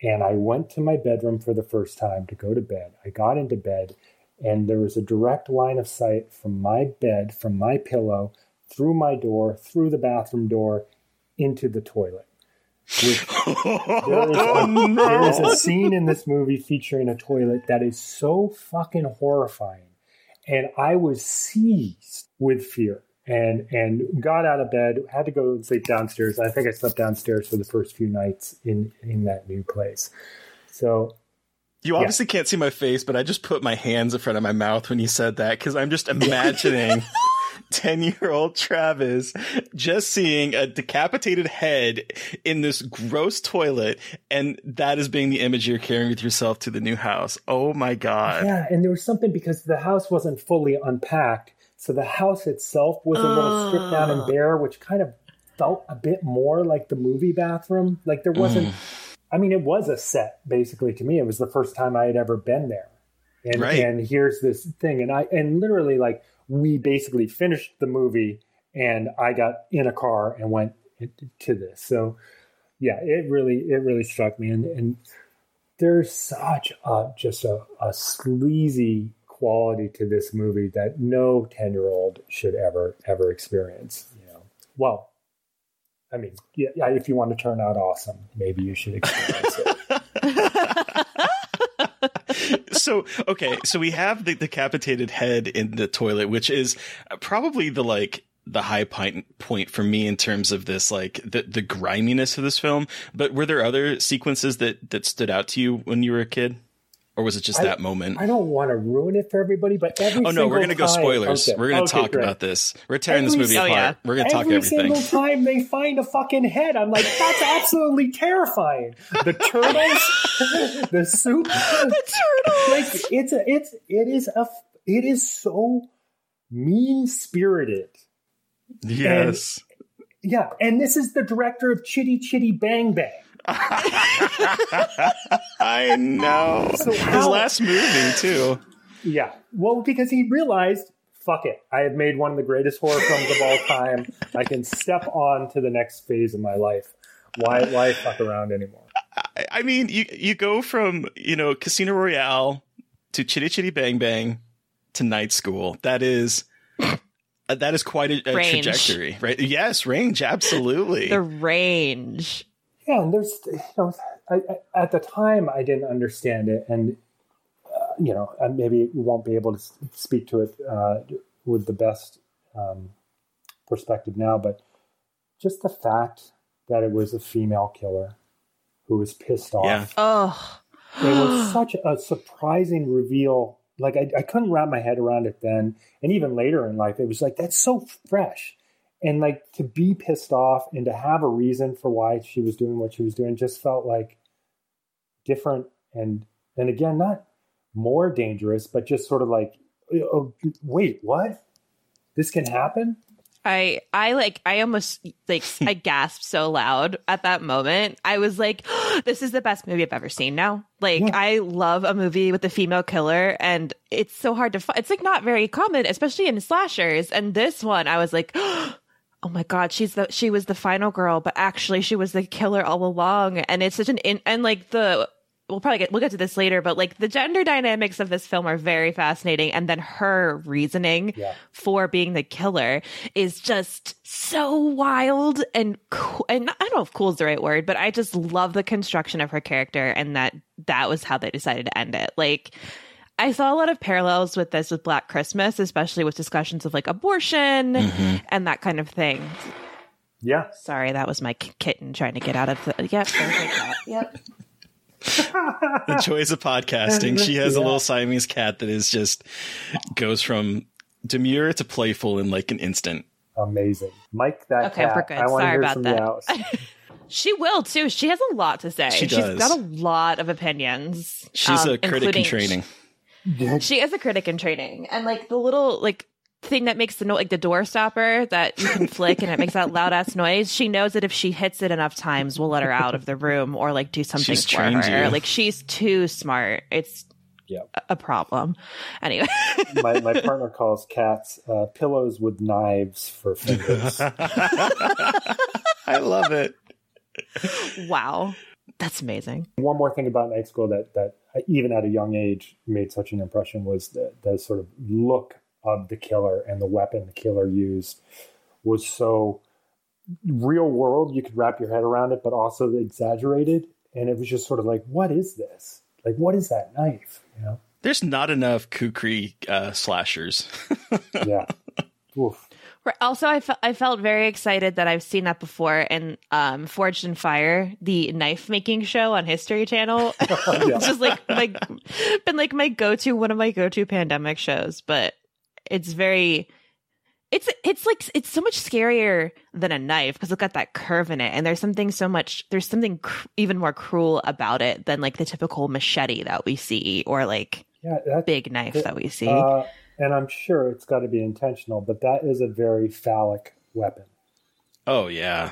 and I went to my bedroom for the first time to go to bed. I got into bed, and there was a direct line of sight from my bed, from my pillow, through my door, through the bathroom door, into the toilet. Which there is, a, oh, there is a scene in this movie featuring a toilet that is so fucking horrifying. And I was seized with fear and and got out of bed, had to go and sleep downstairs. I think I slept downstairs for the first few nights in in that new place. So You obviously can't see my face, but I just put my hands in front of my mouth when you said that because I'm just imagining 10 year old Travis just seeing a decapitated head in this gross toilet, and that is being the image you're carrying with yourself to the new house. Oh my God. Yeah, and there was something because the house wasn't fully unpacked. So the house itself was a little stripped down and bare, which kind of felt a bit more like the movie bathroom. Like there wasn't. Mm. I mean, it was a set basically to me. It was the first time I had ever been there, and Right. and here's this thing, and I and literally like we basically finished the movie, and I got in a car and went to this. So yeah, it really it really struck me, and and there's such a just a, a sleazy quality to this movie that no 10 year old should ever ever experience you know. Well i mean yeah, yeah, if you want to turn out awesome maybe you should experience it so okay, so we have the decapitated head in the toilet, which is probably the like the high point point for me in terms of this like the the griminess of this film. But were there other sequences that that stood out to you when you were a kid, or was it just I- that moment? i don't want to ruin it for everybody but every Oh no, we're gonna go time- spoilers. Okay, We're gonna okay, talk great. about this. We're tearing this Every movie oh, single- apart. We're gonna talk Every everything. single time they find a fucking head, I'm like, that's absolutely terrifying. The turtles, the soup, the turtles. Like it's a, it's it is a it is so mean spirited. Yes. Yeah, and this is the director of Chitty Chitty Bang Bang. I know. So His how- last movie too. Yeah, well, because he realized, fuck it, I have made one of the greatest horror films of all time. I can step on to the next phase of my life. Why, why fuck around anymore? I- I mean, you you go from you know Casino Royale to Chitty Chitty Bang Bang to Night School. That is uh, that is quite a, a trajectory, right? Yes, range, absolutely. The range. Yeah, and there's, you know, I, I, at the time I didn't understand it, and uh, you know, I maybe won't be able to speak to it uh, with the best um, perspective now, but just the fact that it was a female killer who was pissed off. Yeah. Oh, it was such a surprising reveal. Like I, I couldn't wrap my head around it then, and even later in life, it was like that's so fresh, and like to be pissed off and to have a reason for why she was doing what she was doing just felt like different and and again not more dangerous, but just sort of like, oh, wait, what? This can happen? I I like I almost like I gasped so loud at that moment. I was like, "This is the best movie I've ever seen." Now, like I love a movie with a female killer, and it's so hard to find. It's like not very common, especially in slashers. And this one, I was like. Oh Oh my god, she's the she was the final girl, but actually she was the killer all along. And it's such an in and like the we'll probably get we'll get to this later, but like the gender dynamics of this film are very fascinating. And then her reasoning Yeah. for being the killer is just so wild and cool. And I don't know if cool is the right word, but I just love the construction of her character and that that was how they decided to end it. Like, I saw a lot of parallels with this with Black Christmas, especially with discussions of like abortion and that kind of thing. Yeah. Sorry, that was my k- kitten trying to get out of the. Yep. there's my. Yep. the joys of podcasting. She has a little Siamese cat that is just goes from demure to playful in like an instant. Amazing. Mike, that Okay, cat. we're good. I want to Sorry hear about that. the house. She will too. She has a lot to say. She She's does. got a lot of opinions. She's um, a critic in including- training. She is a critic in training, and like the little like thing that makes the noise, like the door stopper that you can flick and it makes that loud ass noise. She knows that if she hits it enough times, we'll let her out of the room or like do something She's for trained her. you. Like she's too smart. It's Yeah. a- a problem. Anyway, my, my partner calls cats uh, pillows with knives for fingers. I love it. wow, that's amazing. One more thing about Night School that that even at a young age made such an impression was the, the sort of look of the killer and the weapon the killer used was so real world. You could wrap your head around it, but also exaggerated. And it was just sort of like, what is this? Like, what is that knife? You know? There's not enough kukri uh, slashers. Yeah. Oof. Also, I felt I felt very excited that I've seen that before in um, Forged in Fire, the knife making show on History Channel. Just like like been like my go to one of my go to pandemic shows, but it's very it's it's like it's so much scarier than a knife because it's got that curve in it, and there's something so much there's something cr- even more cruel about it than like the typical machete that we see or like Yeah. Big knife that we see. Uh, and I'm sure it's got to be intentional, but that is a very phallic weapon. Oh yeah,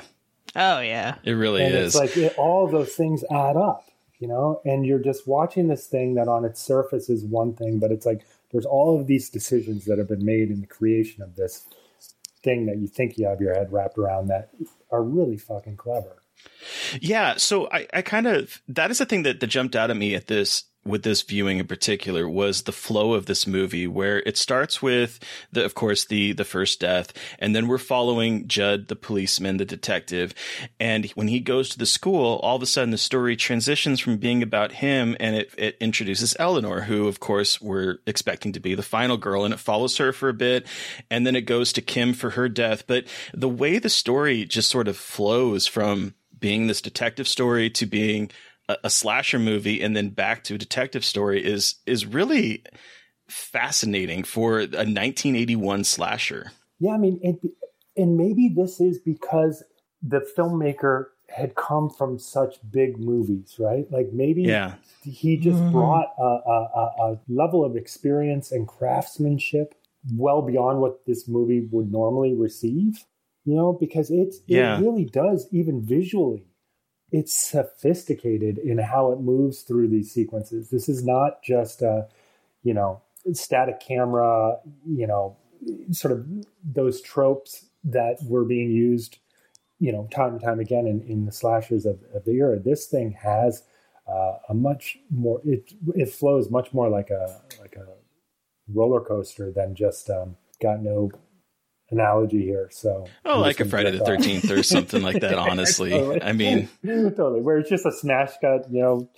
Oh yeah. it really and is. it's like it, all of those things add up, you know. And you're just watching this thing that on its surface is one thing, but it's like there's all of these decisions that have been made in the creation of this thing that you think you have your head wrapped around that are really fucking clever. Yeah, so I, I kind of that is the thing that, that jumped out at me at this with this viewing in particular was the flow of this movie where it starts with the of course the the first death and then we're following Judd the policeman the detective and when he goes to the school all of a sudden the story transitions from being about him and it it introduces Eleanor who of course we're expecting to be the final girl and it follows her for a bit and then it goes to Kim for her death. But the way the story just sort of flows from being this detective story to being a, a slasher movie and then back to a detective story is is really fascinating for a 1981 slasher. Yeah, I mean, it, and maybe this is because the filmmaker had come from such big movies, right? Like maybe Yeah. he just mm-hmm. brought a, a, a, a level of experience and craftsmanship well beyond what this movie would normally receive. You know, because it's Yeah. it really does even visually. It's sophisticated in how it moves through these sequences. This is not just a, you know, static camera, you know, sort of those tropes that were being used, you know, time and time again in, in the slashers of, of the era. This thing has uh, a much more it it flows much more like a like a roller coaster than just um, got no analogy here. So Oh, I'm like a Friday the 13th or something like that, honestly. Totally. I mean, totally. Where it's just a smash cut, you know,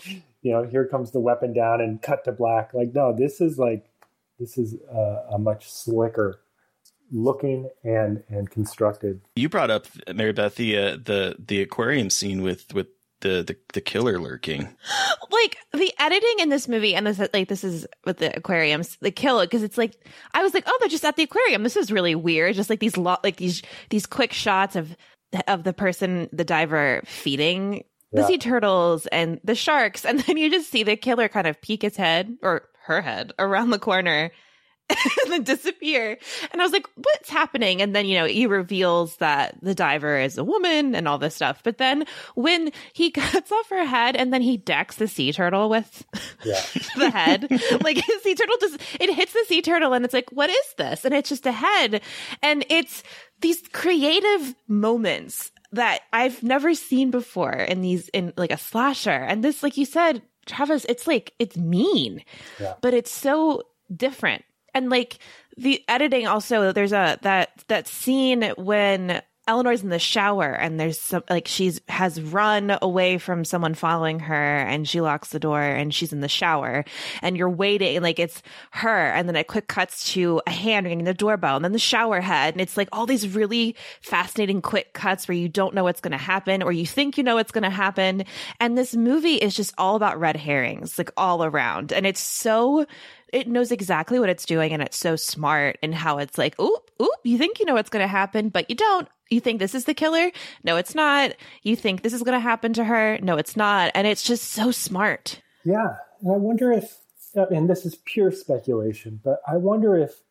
you know, here comes the weapon down and cut to black. Like, no, this is like, this is uh, a much slicker looking and and constructed. you brought up Mary Beth the uh, the the aquarium scene with with the the, the killer lurking. like the editing in this movie and this like this is with the aquariums the killer because it's like i was like oh they're just at the aquarium this is really weird just like these lo- like these these quick shots of of the person the diver feeding the Yeah. sea turtles and the sharks and then you just see the killer kind of peek his head or her head around the corner and then disappear. And I was like, what's happening? And then, you know, he reveals that the diver is a woman and all this stuff. But then when he cuts off her head and then he decks the sea turtle with Yeah. the head, like his sea turtle just, it hits the sea turtle and it's like, what is this? And it's just a head. And it's these creative moments that I've never seen before in these, in like a slasher. And this, like you said, Travis, it's like, it's mean, Yeah. but it's so different and like the editing also there's a that that scene when Eleanor's in the shower and there's some like she's has run away from someone following her and she locks the door and she's in the shower and you're waiting like it's her and then it quick cuts to a hand ringing the doorbell and then the shower head and it's like all these really fascinating quick cuts where you don't know what's going to happen or you think you know what's going to happen. And this movie is just all about red herrings like all around. And it's so it knows exactly what it's doing and it's so smart and how it's like, oop, oop, you think you know what's going to happen, but you don't. You think this is the killer? No, it's not. You think this is going to happen to her? No, it's not. And it's just so smart. Yeah. And I wonder if, uh, and this is pure speculation, but I wonder if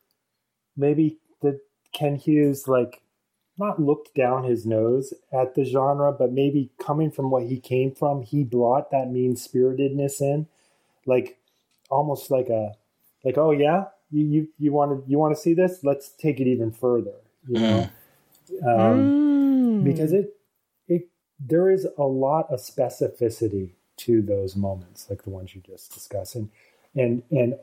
maybe the Ken Hughes, like, not looked down his nose at the genre, but maybe coming from what he came from, he brought that mean spiritedness in, like almost like a, like, oh yeah, you you you want to you want to see this? Let's take it even further, you know, um, Mm. because it it there is a lot of specificity to those moments, like the ones you just discussed, and and and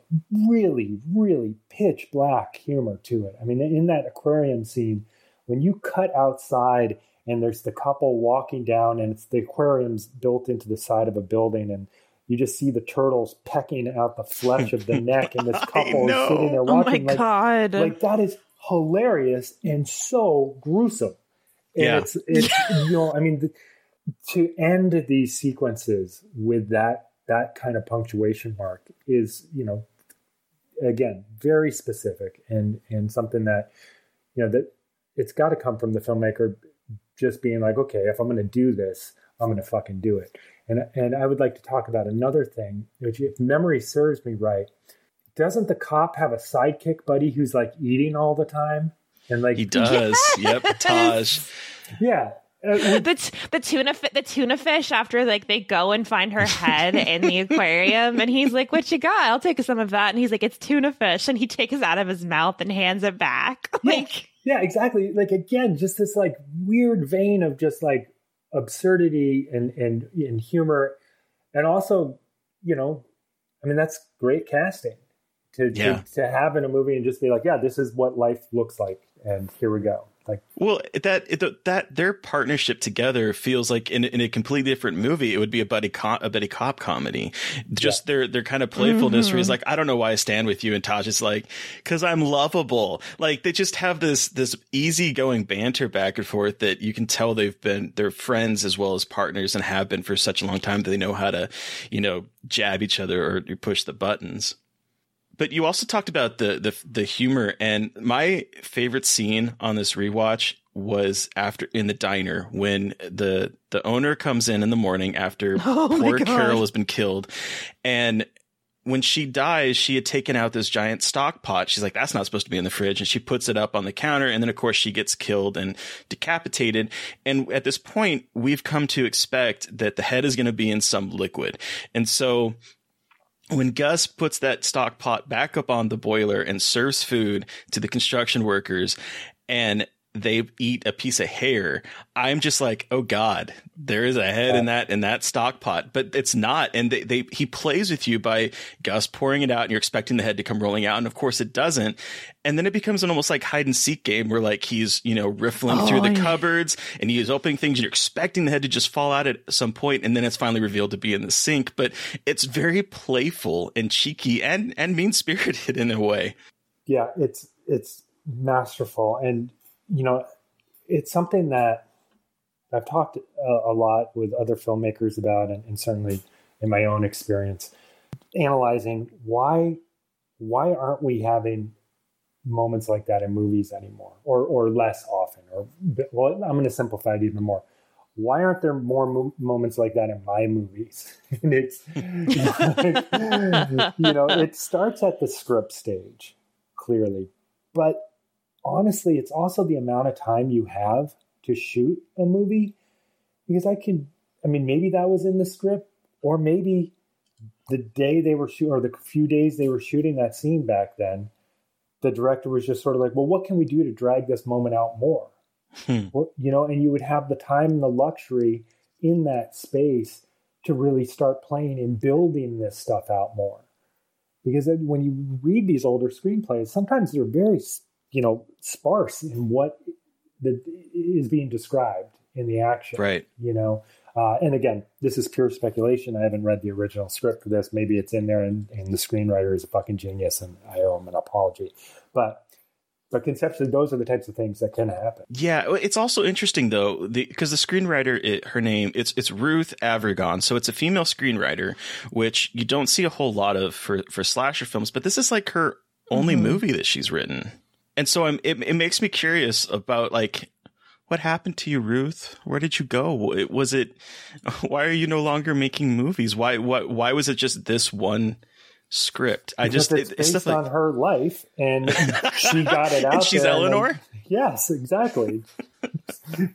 really really pitch black humor to it. I mean, in that aquarium scene, when you cut outside and there's the couple walking down, and it's the aquarium's built into the side of a building, and you just see the turtles pecking out the flesh of the neck, and this couple is sitting there Oh my watching. like, God. like that is hilarious and so gruesome. And Yeah. it's it's you know, I mean, the, to end these sequences with that that kind of punctuation mark is you know, again, very specific and and something that you know that it's got to come from the filmmaker just being like, okay, if I'm going to do this, I'm going to fucking do it. And and I would like to talk about another thing, which if memory serves me right, doesn't the cop have a sidekick buddy who's like eating all the time? And like He does. Yep, Taj. yeah. Uh, the t- the tuna fi- the tuna fish after like they go and find her head in the aquarium and he's like what you got I'll take some of that and he's like it's tuna fish and he takes it out of his mouth and hands it back like yeah, exactly. Like again, just this like weird vein of just like absurdity and and and humor, and also, you know, I mean that's great casting to Yeah. to, to have in a movie and just be like, yeah, this is what life looks like, and here we go. Like, Well, that that their partnership together feels like in, in a completely different movie, it would be a buddy cop, a buddy cop comedy. Just their their kind of playfulness, where he's mm-hmm. like, "I don't know why I stand with you," and Taj is like, "Cause I'm lovable." Like they just have this this easygoing banter back and forth that you can tell they've been they're friends as well as partners and have been for such a long time that they know how to, you know, jab each other or push the buttons. But you also talked about the the the humor, and my favorite scene on this rewatch was after in the diner when the the owner comes in in the morning after Oh poor Carol has been killed, and when she dies, she had taken out this giant stock pot. She's like, that's not supposed to be in the fridge. And she puts it up on the counter. And then, of course, she gets killed and decapitated. And at this point, we've come to expect that the head is going to be in some liquid. And so when Gus puts that stock pot back up on the boiler and serves food to the construction workers and they eat a piece of hair, I'm just like, oh God, there is a head in that in that stock pot. But it's not. And they, they he plays with you by Gus pouring it out and you're expecting the head to come rolling out. And of course it doesn't. And then it becomes an almost like hide and seek game where like he's, you know, riffling through the oh, yeah. cupboards and he's opening things and you're expecting the head to just fall out at some point and then it's finally revealed to be in the sink. But it's very playful and cheeky and and mean spirited in a way. yeah, it's it's masterful, and you know, it's something that I've talked a, a lot with other filmmakers about, and, and certainly in my own experience, analyzing why why aren't we having moments like that in movies anymore, or or less often, or well, I'm going to simplify it even more. Why aren't there more mo- moments like that in my movies? and it's you know, it starts at the script stage, clearly, but honestly, it's also the amount of time you have to shoot a movie. Because I can, I mean, maybe that was in the script, or maybe the day they were shooting, or the few days they were shooting that scene back then, the director was just sort of like, well, what can we do to drag this moment out more? Hmm. Well, you know, and you would have the time and the luxury in that space to really start playing and building this stuff out more. Because when you read these older screenplays, sometimes they're very, you know, sparse in what that is being described in the action. Right. You know, uh, and again, this is pure speculation. I haven't read the original script for this. Maybe it's in there, and, and the screenwriter is a fucking genius, and I owe him an apology. But but conceptually, those are the types of things that can happen. Yeah, it's also interesting though, because the, screenwriter, it, her name, it's it's Ruth Avergon, so it's a female screenwriter, which you don't see a whole lot of for for slasher films. But this is like her only movie that she's written, and so I'm, it it makes me curious about like what happened to you, Ruth? Where did you go? It- Was it why are you no longer making movies? Why what why was it just this one script? I Because just it's it- based it's on like her life, and she got it out. and she's there, then- Eleanor. yes, exactly.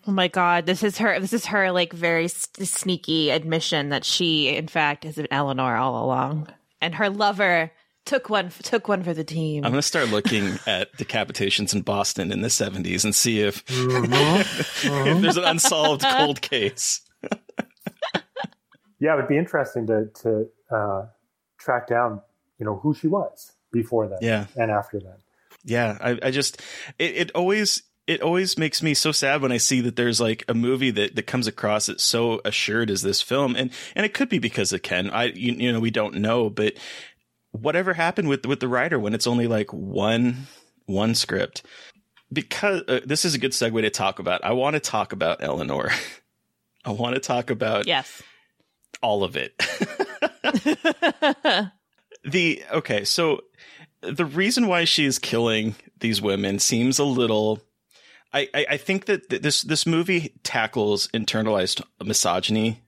Oh my god, this is her. This is her like very s- sneaky admission that she, in fact, is an Eleanor all along, and her lover took one took one for the team. I'm gonna start looking at decapitations in Boston in the 70s and see if, Mm-hmm. if there's an unsolved cold case. Yeah, it would be interesting to to uh, track down, you know, who she was before that, Yeah. and after that. Yeah, I, I just it, it always it always makes me so sad when I see that there's like a movie that, that comes across that's so assured as this film, and and it could be because of Ken. I you, you know we don't know, but whatever happened with with the writer when it's only like one one script. Because uh, this is a good segue to talk about. I want to talk about Eleanor. I want to talk about yes. all of it. the okay, so the reason why she is killing these women seems a little. I, I, I think that th- this this movie tackles internalized misogyny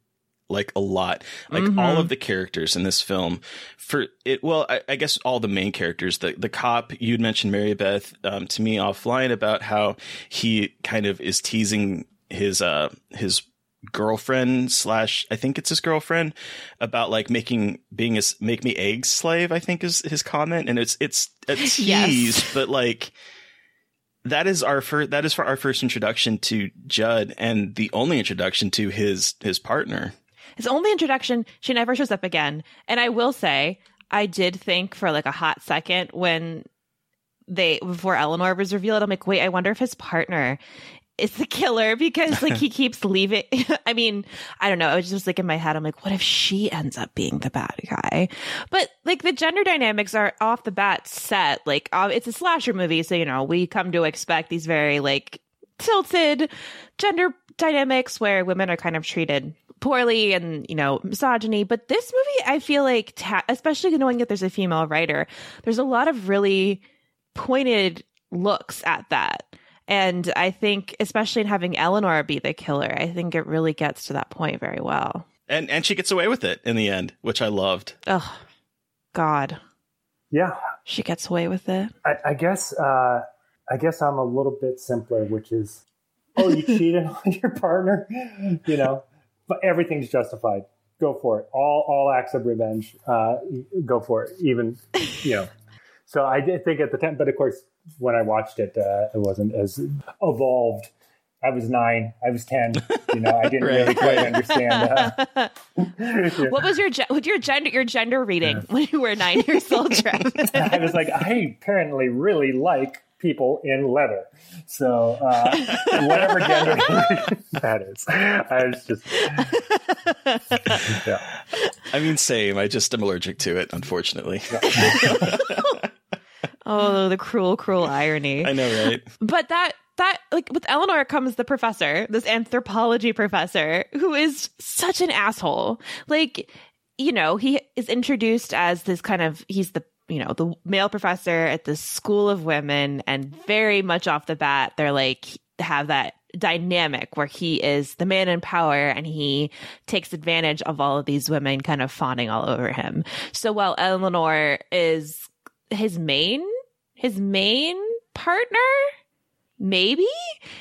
like a lot. Like mm-hmm. all of the characters in this film for it. Well, I, I, guess all the main characters, the, the cop, you'd mentioned Mary Beth, um, to me offline about how he kind of is teasing his, uh, his girlfriend slash I think it's his girlfriend about like making being a make me eggs slave I think is his comment and it's it's a tease yes. but like that is our first that is for our first introduction to Judd and the only introduction to his his partner his only introduction she never shows up again and I will say I did think for like a hot second when they before Eleanor was revealed I'm like wait I wonder if his partner is the killer because like he keeps leaving. I mean, I don't know. I was just like in my head, I'm like, what if she ends up being the bad guy? But like the gender dynamics are off the bat set. Like uh, it's a slasher movie, so you know we come to expect these very like tilted gender dynamics where women are kind of treated poorly and you know misogyny but this movie i feel like ta- especially knowing that there's a female writer there's a lot of really pointed looks at that and I think, especially in having Eleanor be the killer, I think it really gets to that point very well. And and she gets away with it in the end, which I loved. Oh, God. Yeah, she gets away with it. I, I guess. Uh, I guess I'm a little bit simpler, which is, oh, you cheated on your partner, you know, but everything's justified. Go for it. All all acts of revenge. Uh, go for it. Even you know. So I did think at the time, but of course, when I watched it, uh, it wasn't as evolved. I was nine. I was ten. You know, I didn't right. really quite understand. Uh, what was your what your gender your gender reading yeah. when you were nine years old, Travis? I was like, I apparently really like people in leather. So uh, whatever gender that is, I was just. Yeah. I mean, same. I just am allergic to it, unfortunately. Yeah. Oh, the cruel, cruel irony. I know, right? But that that like with Eleanor comes the professor, this anthropology professor who is such an asshole. Like, you know, he is introduced as this kind of he's the you know, the male professor at the school of women and very much off the bat they're like have that dynamic where he is the man in power and he takes advantage of all of these women kind of fawning all over him. So while Eleanor is his main his main partner maybe?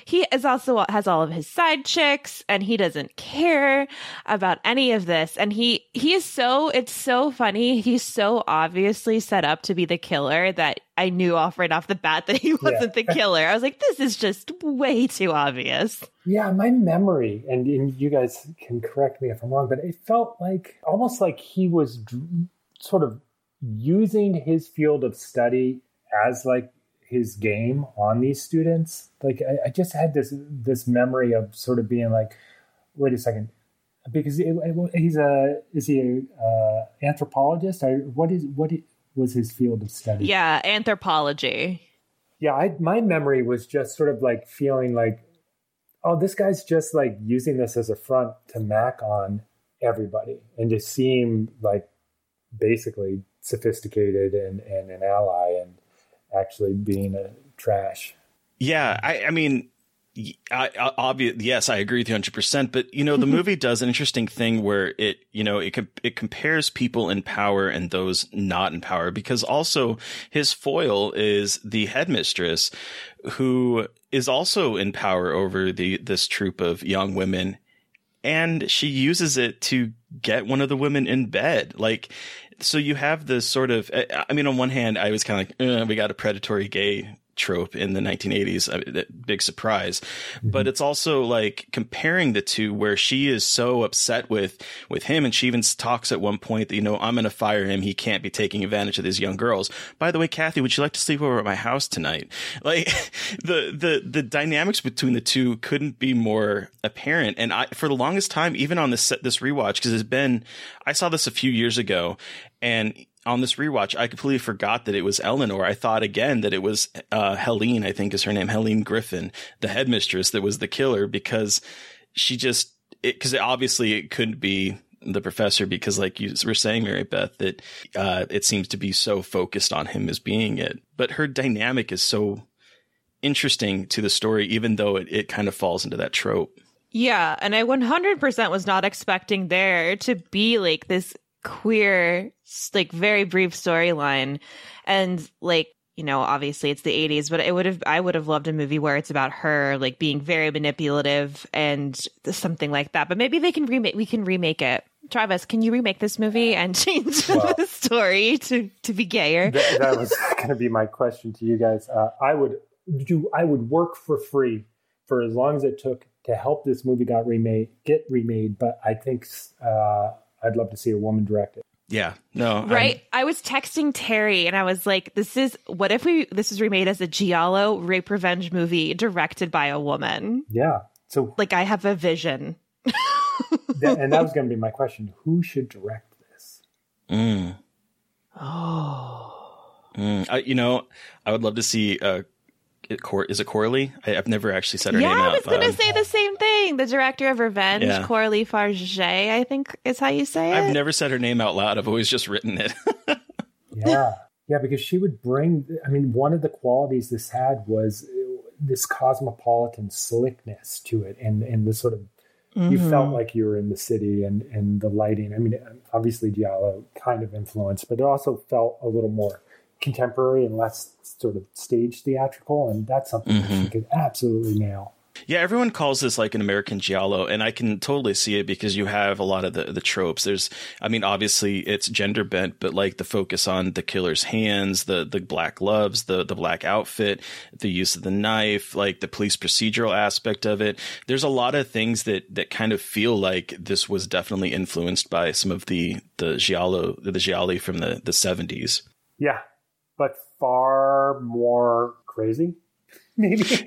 He is also has all of his side chicks and he doesn't care about any of this. And he he is so it's so funny. He's so obviously set up to be the killer that i knew off right off the bat that he wasn't yeah. the killer. I was like this is just way too obvious. Yeah my memory and, and you guys can correct me if i'm wrong but it felt like almost like he was d- sort of using his field of study as like his game on these students. Like I, I, just had this this memory of sort of being like, wait a second, because it, it, he's a is he a uh, anthropologist? I, what is what was his field of study? Yeah, anthropology. Yeah, I, my memory was just sort of like feeling like, oh, this guy's just like using this as a front to mac on everybody and to seem like basically sophisticated and, and an ally actually being a trash. Yeah, I, I mean, I, I obvious, yes, I agree with you 100%. But, you know, the mm-hmm. movie does an interesting thing where it, you know, it, it compares people in power and those not in power because also his foil is the headmistress who is also in power over the, this troop of young women. And she uses it to get one of the women in bed. Like, so you have this sort of, I mean, on one hand, I was kind of like, eh, we got a predatory gay trope in the 1980s. I mean, big surprise, mm-hmm. but it's also like comparing the two where she is so upset with, with him. And she even talks at one point that, you know, I'm going to fire him. He can't be taking advantage of these young girls. By the way, Kathy, would you like to sleep over at my house tonight? Like the, the, the dynamics between the two couldn't be more apparent. And I, for the longest time, even on this, this rewatch, because it's been, I saw this a few years ago and on this rewatch, I completely forgot that it was Eleanor. I thought again that it was uh, Helene, I think is her name, Helene Griffin, the headmistress that was the killer because she just, because obviously it couldn't be the professor because like you were saying, Mary Beth, that uh, it seems to be so focused on him as being it. But her dynamic is so interesting to the story, even though it, it kind of falls into that trope. Yeah, and I 100% was not expecting there to be like this queer, like very brief storyline. And like, you know, obviously it's the 80s, but it would have, I would have loved a movie where it's about her like being very manipulative and something like that. But maybe they can remake, we can remake it. Travis, can you remake this movie and change Well- the story to, to be gayer? That, that was going to be my question to you guys. Uh, I would do. I would work for free for as long as it took to help this movie got remade, get remade. But I think uh, I'd love to see a woman direct it. Yeah, no, I'm- Right. I was texting Terry and I was like, this is what if we this is remade as a Giallo rape revenge movie directed by a woman? Yeah. So, Like I have a vision. that, and that was going to be my question: Who should direct this? Mm. Oh. Mm. I, you know, I would love to see. Uh, it, Cor- is it Coralie? I, I've never actually said her Yeah, name I was gonna Um, say the same thing. The director of Revenge, Yeah. Coralie Fargeat, I think is how you say it. I've never said her name out loud. I've always just written it. Yeah, yeah, because she would bring. I mean, one of the qualities this had was uh, this cosmopolitan slickness to it, and and the sort of you Mhm. felt like you were in the city, and and the lighting. I mean, obviously Giallo kind of influenced, but it also felt a little more contemporary and less sort of stage theatrical, and that's something that she mm-hmm. could absolutely nail. Yeah, everyone calls this like an American giallo, and I can totally see it because you have a lot of the the tropes. There's, I mean, obviously it's gender bent, but like the focus on the killer's hands, the the black gloves, the the black outfit, the use of the knife, like the police procedural aspect of it. There's a lot of things that that kind of feel like this was definitely influenced by some of the the giallo, the gialli from the the 70s. Yeah, but far more crazy. Maybe,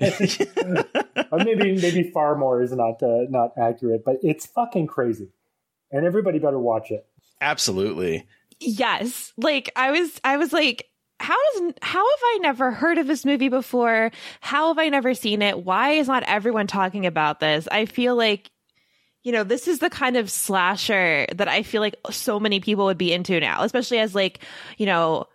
or maybe maybe far more is not uh, not accurate, but it's fucking crazy, and everybody better watch it. Absolutely. Yes. Like I was I was like how does how have I never heard of this movie before? How have I never seen it? Why is not everyone talking about this? I feel like you know, this is the kind of slasher that I feel like so many people would be into now, especially as like, you know,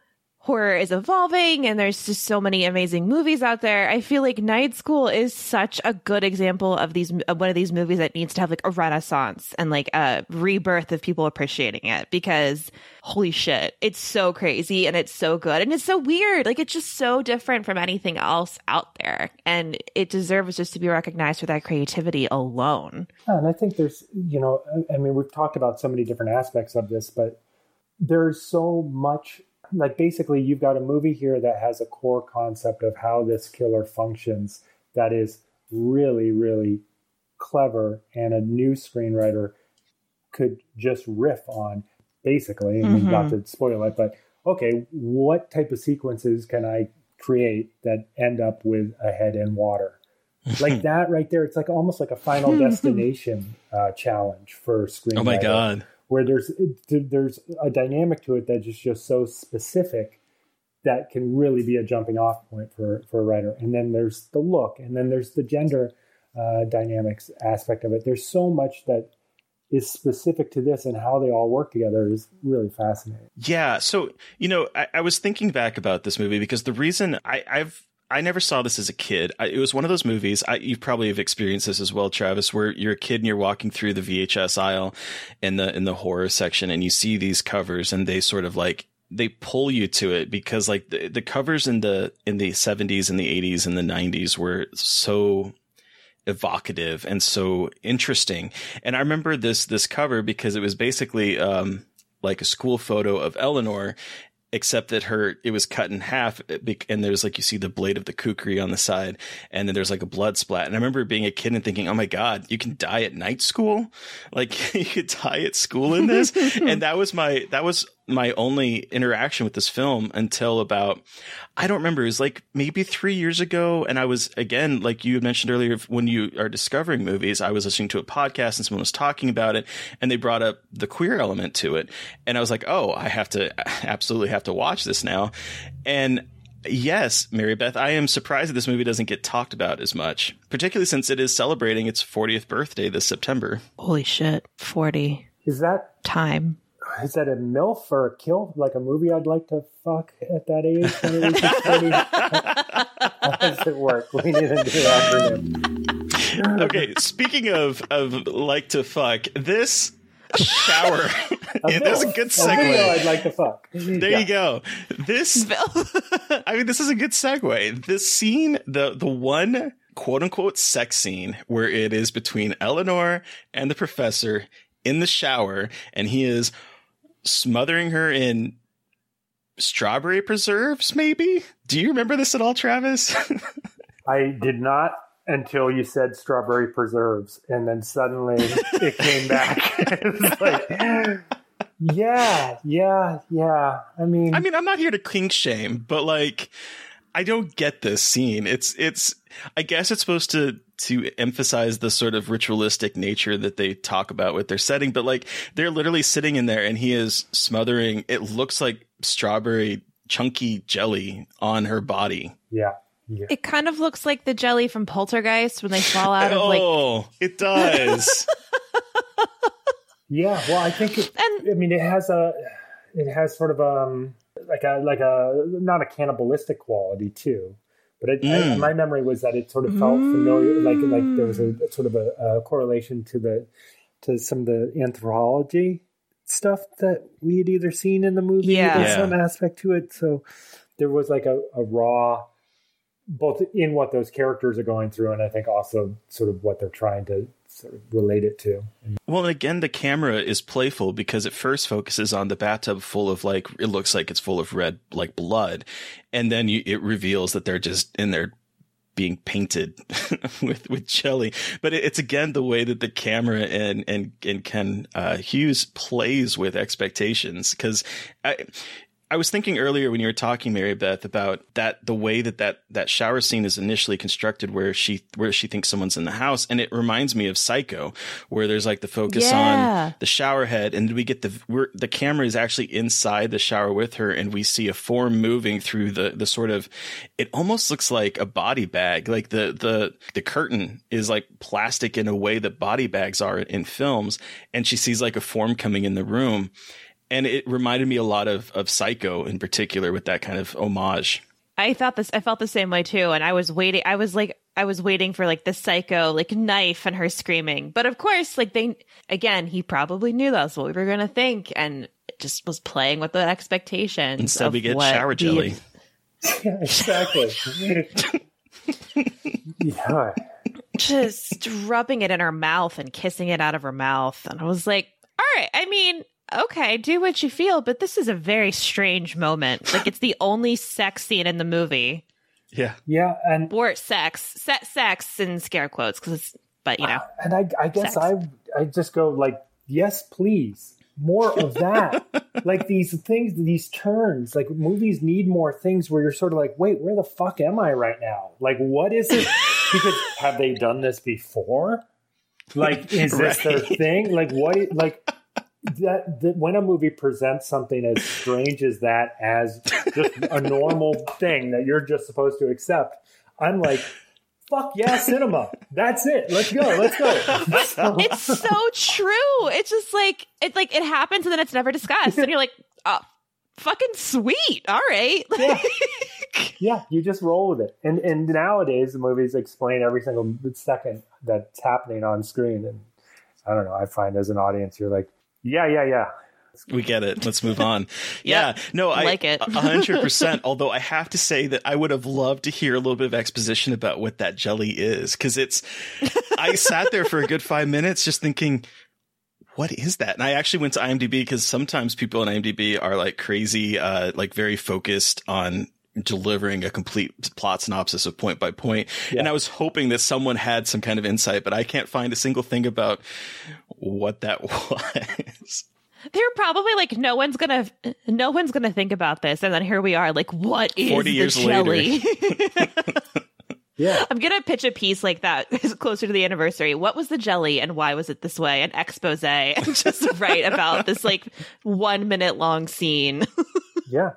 horror is evolving and there's just so many amazing movies out there. I feel like Night School is such a good example of these of one of these movies that needs to have like a renaissance and like a rebirth of people appreciating it because holy shit, it's so crazy and it's so good and it's so weird. Like it's just so different from anything else out there and it deserves just to be recognized for that creativity alone. Yeah, and I think there's, you know, I I mean, we've talked about so many different aspects of this, but there's so much. Like, basically, you've got a movie here that has a core concept of how this killer functions that is really, really clever, and a new screenwriter could just riff on, basically. I mean, Mhm. not to spoil it, but okay, what type of sequences can I create that end up with a head in water? like that right there, it's like almost like a final destination uh, challenge for screenwriting Oh my god. Where there's there's a dynamic to it that is just so specific that can really be a jumping off point for for a writer. And then there's the look, and then there's the gender uh, dynamics aspect of it. There's so much that is specific to this, and how they all work together is really fascinating. Yeah. So, you know, I, I was thinking back about this movie because the reason I, I've I never saw this as a kid. I, it was one of those movies. I, you probably have experienced this as well, Travis, where you're a kid and you're walking through the VHS aisle in the in the horror section, and you see these covers, and they sort of like they pull you to it because like the, the covers in the in the 70s and the 80s and the 90s were so evocative and so interesting. And I remember this this cover because it was basically um, like a school photo of Eleanor, except that her it was cut in half, eh, and there's like you see the blade of the kukri on the side, and then there's like a blood splat. And I remember being a kid and thinking, "Oh my god, you can die at night school! Like you could die at school in this." and that was my that was my only interaction with this film until about I don't remember. It was like maybe three years ago. And I was, again, like you had mentioned earlier, when you are discovering movies, I was listening to a podcast and someone was talking about it and they brought up the queer element to it. And I was like, oh, I have to absolutely have to watch this now. And yes, Mary Beth, I am surprised that this movie doesn't get talked about as much, particularly since it is celebrating its 40th birthday this September. Holy shit, 40 Is that time. Is that a milf or a kill? Like a movie I'd like to fuck at that age? When it reaches 30? How does it work? We need a new acronym. okay, speaking of of like to fuck, this shower. yeah, that's a good segue. I'd like to fuck. There you go. This, I mean, this is a good segue. This scene, the the one quote unquote sex scene where it is between Eleanor and the professor in the shower, and he is smothering her in strawberry preserves. Maybe. Do you remember this at all, Travis? I did not until you said strawberry preserves, and then suddenly it came back. like, yeah, yeah, yeah. I mean, I mean, I'm not here to kink shame, but like, I don't get this scene. It's it's. I guess it's supposed to to emphasize the sort of ritualistic nature that they talk about with their setting, but like, they're literally sitting in there, and he is smothering. It looks like strawberry chunky jelly on her body. yeah, yeah. It kind of looks like the jelly from Poltergeist when they fall out of like. oh, it does. Yeah, well, I think it, And- I mean it has a it has sort of um like a like a not a cannibalistic quality too, but it, I, Mm. my memory was that it sort of felt familiar, like like there was a, sort of a, a correlation to the to some of the anthropology stuff that we had either seen in the movie Yeah. or Yeah. some aspect to it. So there was like a, a raw both in what those characters are going through and I think also sort of what they're trying to sort of relate it to. Well, and again, the camera is playful because it first focuses on the bathtub full of like it looks like it's full of red like blood, and then you, it reveals that they're just in there being painted with with jelly. But it, it's again the way that the camera and and and Ken uh, Hughes plays with expectations because I. Was thinking earlier when you were talking, Mary Beth, about that the way that, that that shower scene is initially constructed, where she where she thinks someone's in the house, and it reminds me of Psycho, where there's like the focus Yeah. on the shower head, and we get the we're, the camera is actually inside the shower with her, and we see a form moving through the the sort of it almost looks like a body bag, like the the the curtain is like plastic in a way that body bags are in films, and she sees like a form coming in the room and it reminded me a lot of of Psycho in particular with that kind of homage. I thought this. I felt the same way too, and I was waiting. I was like, I was waiting for like the psycho, like knife, and her screaming. But of course, like they again, he probably knew that's what we were gonna think, and just was playing with the expectations. Instead, of we get what shower jelly. Yeah, exactly. yeah. just rubbing it in her mouth and kissing it out of her mouth, and I was like, all right. I mean. Okay, do what you feel, but this is a very strange moment. Like it's the only sex scene in the movie, Yeah, Yeah, and or sex, set sex in scare quotes, because it's. But you know, and I, I guess Sex. I I just go like, yes, please, more of that. like these things, these turns. Like movies need more things where you're sort of like, wait, where the fuck am I right now? Like, what is it? Because have they done this before? Like, is this their thing? Like, what? Like. That, that when a movie presents something as strange as that as just a normal thing that you're just supposed to accept, I'm like, fuck yeah, cinema. That's it. Let's go. Let's go. It's so true. It's just like it like it happens and then it's never discussed, and you're like, oh, fucking sweet. All right. Yeah. yeah, you just roll with it. And and nowadays the movies explain every single second that's happening on screen. And I don't know. I find as an audience, you're like, yeah, yeah, yeah. we get it. Let's move on. yeah, no, I Like it. a hundred percent. Although I have to say that I would have loved to hear a little bit of exposition about what that jelly is, because it's. I sat there for a good five minutes just thinking. What is that? And I actually went to IMDb because sometimes people on IMDb are like crazy, uh, like very focused on delivering a complete plot synopsis of point by point. And I was hoping that someone had some kind of insight, but I can't find a single thing about what that was. They're probably like, no one's gonna, no one's gonna think about this, and then here we are, like, what is 40 the years jelly? Yeah. I'm gonna pitch a piece like that closer to the anniversary. What was the jelly, and why was it this way? An expose, and just write about this like one minute long scene. Yeah.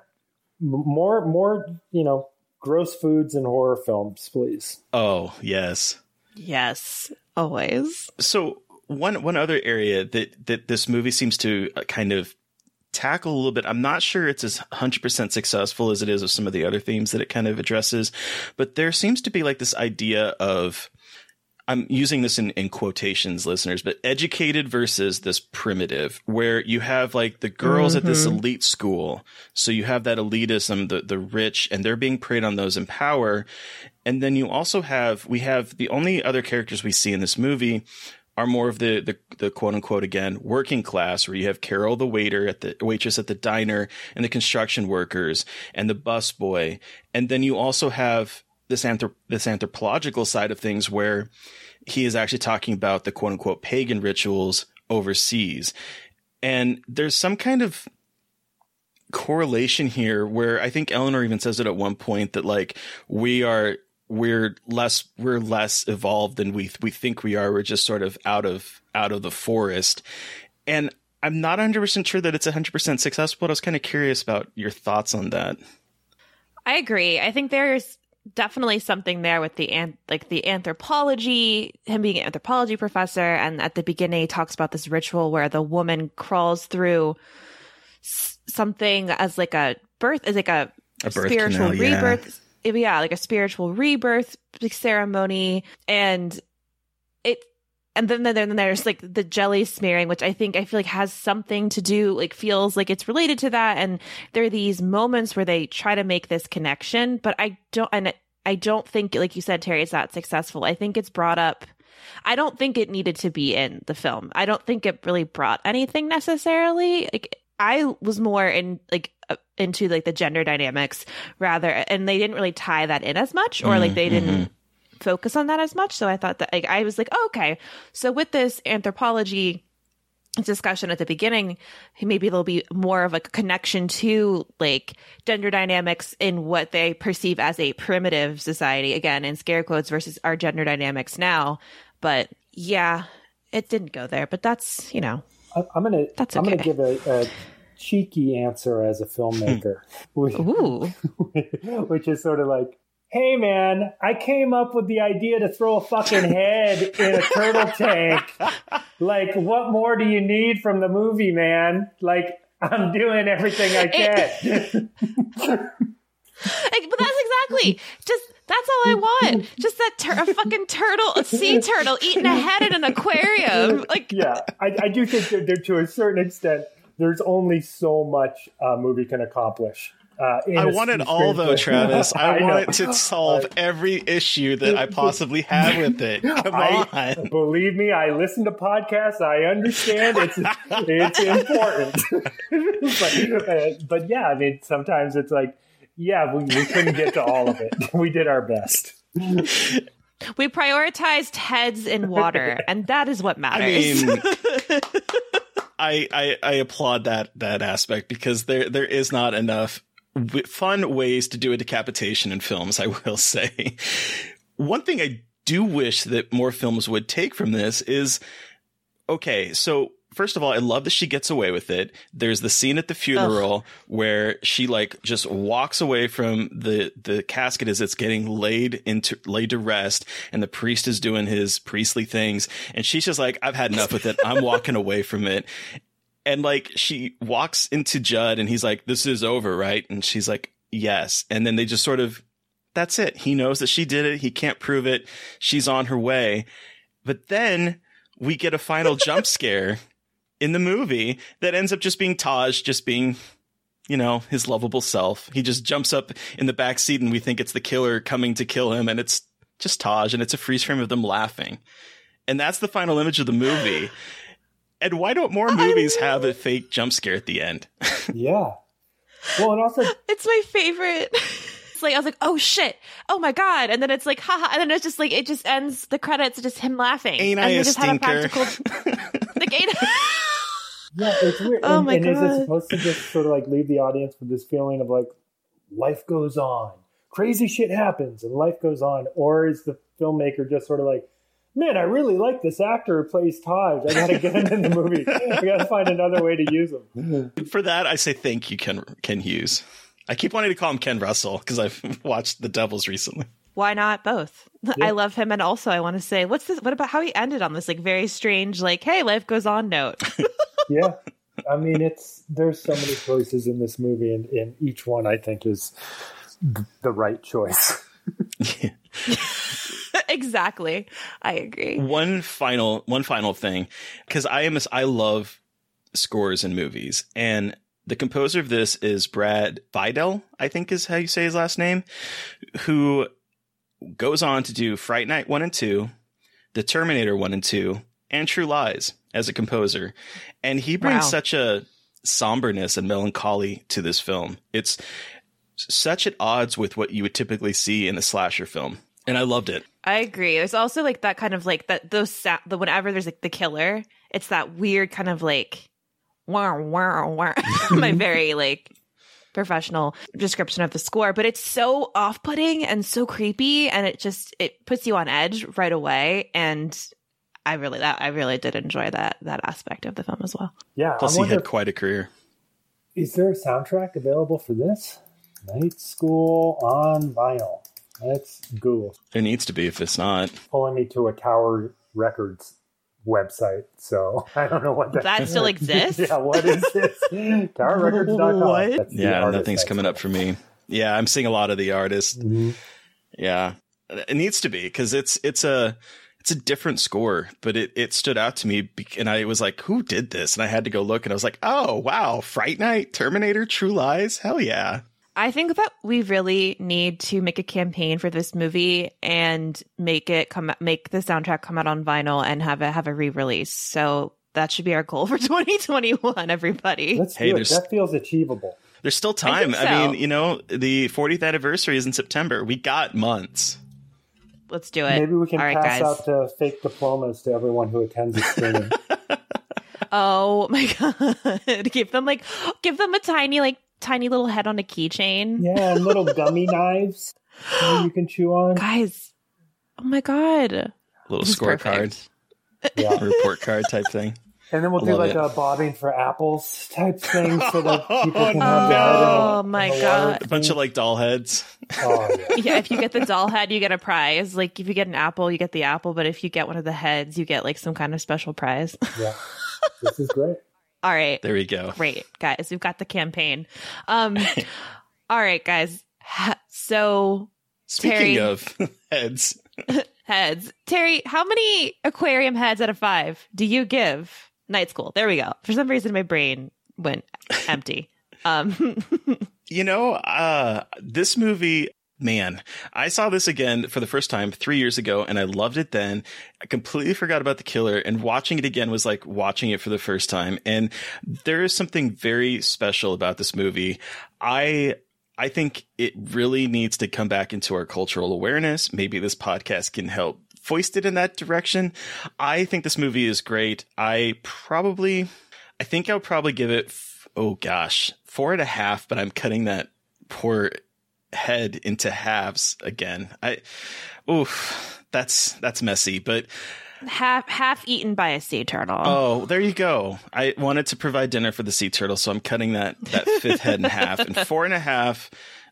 M- More, more, you know, gross foods and horror films, please. Oh, yes. yes, always. So one one other area that that this movie seems to uh, kind of tackle a little bit. I'm not sure it's as 100% successful as it is of some of the other themes that it kind of addresses, but there seems to be like this idea of I'm using this in, in quotations, listeners, but educated versus this primitive, where you have like the girls at this mm-hmm. elite school. So you have that elitism, the, the rich, and they're being preyed on those in power. And then you also have, we have the only other characters we see in this movie are more of the, the, the quote unquote again, working class, where you have Carol, the waiter at the waitress at the diner and the construction workers and the bus boy. And then you also have this anthrop- this anthropological side of things where he is actually talking about the quote unquote pagan rituals overseas. And there's some kind of correlation here where I think Eleanor even says it at one point that like we are we're less we're less evolved than we we think we are. We're just sort of out of out of the forest. And I'm not 100% sure that it's 100% successful, but I was kind of curious about your thoughts on that. I agree. I think there's definitely something there with the an- like the anthropology, him being an anthropology professor, and at the beginning he talks about this ritual where the woman crawls through s- something as like a birth, as like a, A spiritual canal, yeah. rebirth. Yeah, like a spiritual rebirth ceremony, and it. And then, then, then there's like the jelly smearing, which I think I feel like has something to do, like feels like it's related to that. And there are these moments where they try to make this connection, but I don't, and I don't think, like you said, Terry, it's that successful. I think it's brought up. I don't think it needed to be in the film. I don't think it really brought anything necessarily. Like I was more in like uh, into like the gender dynamics rather, and they didn't really tie that in as much, or like they didn't focus on that as much. So I thought that like, I was like, oh, okay. So with this anthropology discussion at the beginning, maybe there'll be more of a connection to like gender dynamics in what they perceive as a primitive society, again, in scare quotes versus our gender dynamics now. But yeah, it didn't go there, but that's, you know, I, I'm gonna That's I'm gonna give a, a cheeky answer as a filmmaker, which, which is sort of like, "Hey man, I came up with the idea to throw a fucking head in a turtle tank. Like, what more do you need from the movie, man? Like." I'm doing everything I can. Like, but that's exactly just that's all I want. Just that tur- a fucking turtle, a sea turtle eating a head in an aquarium. Like, yeah, I, I do think that there, to a certain extent, there's only so much a movie can accomplish. Uh, in I a want it all though. Travis. I, know. want it to solve every issue that I possibly have with it. Come I, on. believe me, I listen to podcasts. I understand it's it's important. but, uh, but yeah, I mean, sometimes it's like, yeah, we, we couldn't get to all of it. We did our best. we prioritized heads in water, and that is what I matters. mean, I, I I applaud that that aspect because there there is not enough w- fun ways to do a decapitation in films. I will say. One thing I do wish that more films would take from this is okay. So first of all, I love that she gets away with it. There's the scene at the funeral where she like just walks away from the the casket as it's getting laid into laid to rest, and the priest is doing his priestly things, and she's just like, "I've had enough with it. I'm walking away from it." And like she walks into Judd, and he's like, "This is over, right?" And she's like, "Yes." And then they just sort of, that's it. He knows that she did it. He can't prove it. She's on her way. But then we get a final jump scare in the movie that ends up just being Taj, just being, you know, his lovable self. He just jumps up in the back seat and we think it's the killer coming to kill him. And it's just Taj and it's a freeze frame of them laughing. And that's the final image of the movie. And why don't more movies have a fake jump scare at the end? Yeah. Well, and also, it's my favorite. It's like I was like, oh shit, oh my god, and then it's like, haha, and then it's just like it just ends the credits just him laughing. Ain't and I they a just had stinker? practical- like, ain't- yeah, it's weird. Oh and, my and is it supposed to just sort of like leave the audience with this feeling of like life goes on, crazy shit happens, and life goes on, or is the filmmaker just sort of like, man, I really like this actor who plays Taj. I got to get him in the movie. I got to find another way to use him. For that, I say thank you, Ken Ken Hughes. I keep wanting to call him Ken Russell because I've watched The Devils recently. Why not both? I love him, and also I want to say, what's this? What about how he ended on this like very strange, like, hey, life goes on note? yeah i mean it's there's so many choices in this movie and, and each one i think is the right choice exactly. I agree. one final one final thing because i am i love scores in movies and the composer of this is Brad Fiedel i think is how you say his last name who goes on to do fright night 1 and 2 the terminator 1 and 2 and true lies as a composer and he brings Wow. such a somberness and melancholy to this film it's such at odds with what you would typically see in a slasher film and i loved it I agree. There's also like that kind of like that those sa- the whenever there's like the killer, it's that weird kind of like wow wow wow. My very like professional description of the score, but it's so off-putting and so creepy, and it just it puts you on edge right away. And I really that I really did enjoy that that aspect of the film as well. Yeah, plus I he wonder, had quite a career is there a soundtrack available for this? Night School on vinyl. Let's Google. There needs to be if it's not. Pulling me to a Tower Records website, so I don't know what that, That still exists? yeah, what is this? TowerRecords.com. What? That's the Yeah, artist nothing's that's- coming up for me. Yeah, I'm seeing a lot of the artists. Mhm. Yeah, it needs to be because it's it's a it's a different score, but it it stood out to me, be- and I was like, who did this? And I had to go look, and I was like, oh wow, Fright Night, Terminator, True Lies, hell yeah. I think that we really need to make a campaign for this movie and make it come make the soundtrack come out on vinyl and have it have a re-release. So that should be our goal for 2021 everybody. Let's Hey, do it. That feels achievable. There's still time. I, so. mean, you know, the 40th anniversary is in September. We got months. Let's do it. Maybe we can All right, pass guys. out uh, fake diplomas to everyone who attends the screening. Oh my god. give them like give them a tiny like tiny little head on a keychain. yeah, and little gummy knives that you can chew on. Guys. Oh my god. little This is scorecard. Yeah. report card type thing. And then we'll I do like it. a bobbing for apples type thing so that oh, people can have their head in Oh the- my God. A bunch of like doll heads. Oh, yeah. yeah, if you get the doll head, you get a prize. Like if you get an apple, you get the apple, but if you get one of the heads, you get like some kind of special prize. yeah. This is great. All right. There we go. Great, guys. We've got the campaign. Um all right, guys. So Speaking Terry. of heads, heads. Terry, how many aquarium heads out of five do you give night school? There we go. For some reason my brain went empty. Um you know, uh, this movie, man, I saw this again for the first time three years ago and I loved it then. I completely forgot about the killer and watching it again was like watching it for the first time. And there is something very special about this movie. I, I think it really needs to come back into our cultural awareness. Maybe this podcast can help foist it in that direction. I think this movie is great. I probably, I think I'll probably give it, oh gosh, four and a half, but I'm cutting that poor head into halves again. I, oof, that's, that's messy, but half half eaten by a sea turtle. oh, there you go. I wanted to provide dinner for the sea turtle, so I'm cutting that, that fifth head in half and four and a half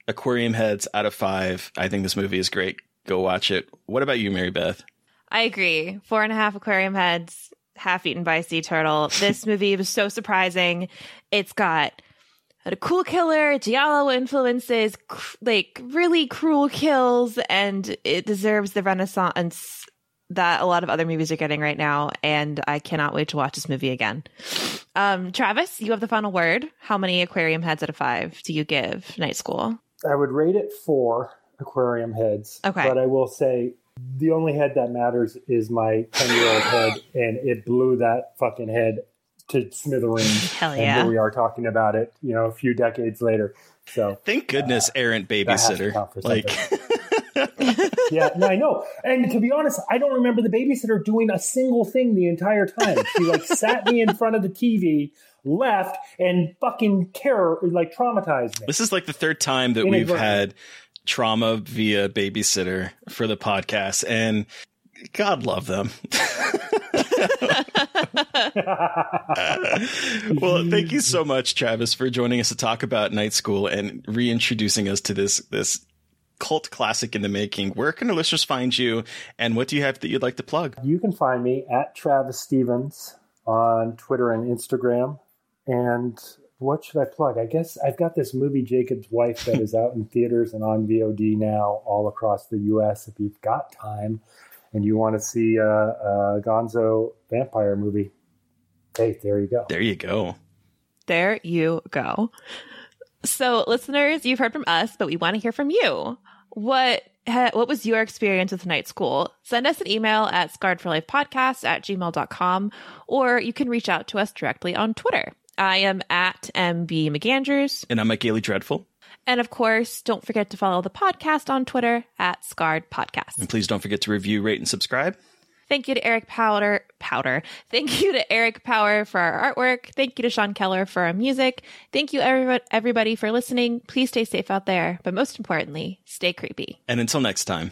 aquarium heads out of five. I think this movie is great. Go watch it. What about you, Mary Beth? I agree. Four and a half aquarium heads, half eaten by a sea turtle. This movie was so surprising. It's got a cool killer, Giallo influences, cr- like really cruel kills, and it deserves the renaissance that a lot of other movies are getting right now. And I cannot wait to watch this movie again. Um, Travis, you have the final word. How many aquarium heads out of five do you give Night School? I would rate it four aquarium heads. Okay. But I will say the only head that matters is my 10 year old head, and it blew that fucking head to smithereens. Hell And here we are talking about it, you know, a few decades later. So, Thank goodness, uh, errant that has to babysitter. Like, yeah, no, I know. And to be honest, I don't remember the babysitter doing a single thing the entire time. She like sat me in front of the TV, left, and fucking terror, like traumatized me. This is like the third time that we've had trauma via babysitter for the podcast, and God love them. well, thank you so much, Travis, for joining us to talk about Night School and reintroducing us to this this cult classic in the making. Where can our listeners find you, and what do you have that you'd like to plug? You can find me at Travis Stevens on Twitter and Instagram. And what should I plug? I guess I've got this movie, Jakob's Wife, that is out in theaters and on VOD now all across the US if you've got time. And you want to see a, a Gonzo vampire movie, hey, there you go. There you go. There you go. So, listeners, you've heard from us, but we want to hear from you. What ha- what was your experience with night school? Send us an email at scarredforlifepodcast at gmail.com, or you can reach out to us directly on Twitter. I am at MB McAndrews. And I'm at Gaily Dreadful. And of course, don't forget to follow the podcast on Twitter at Scarred Podcast. And please don't forget to review, rate, and subscribe. Thank you to Eric Powder. Powder. Thank you to Eric Power for our artwork. Thank you to Sean Keller for our music. Thank you everybody, everybody for listening. Please stay safe out there, but most importantly, stay creepy. And until next time.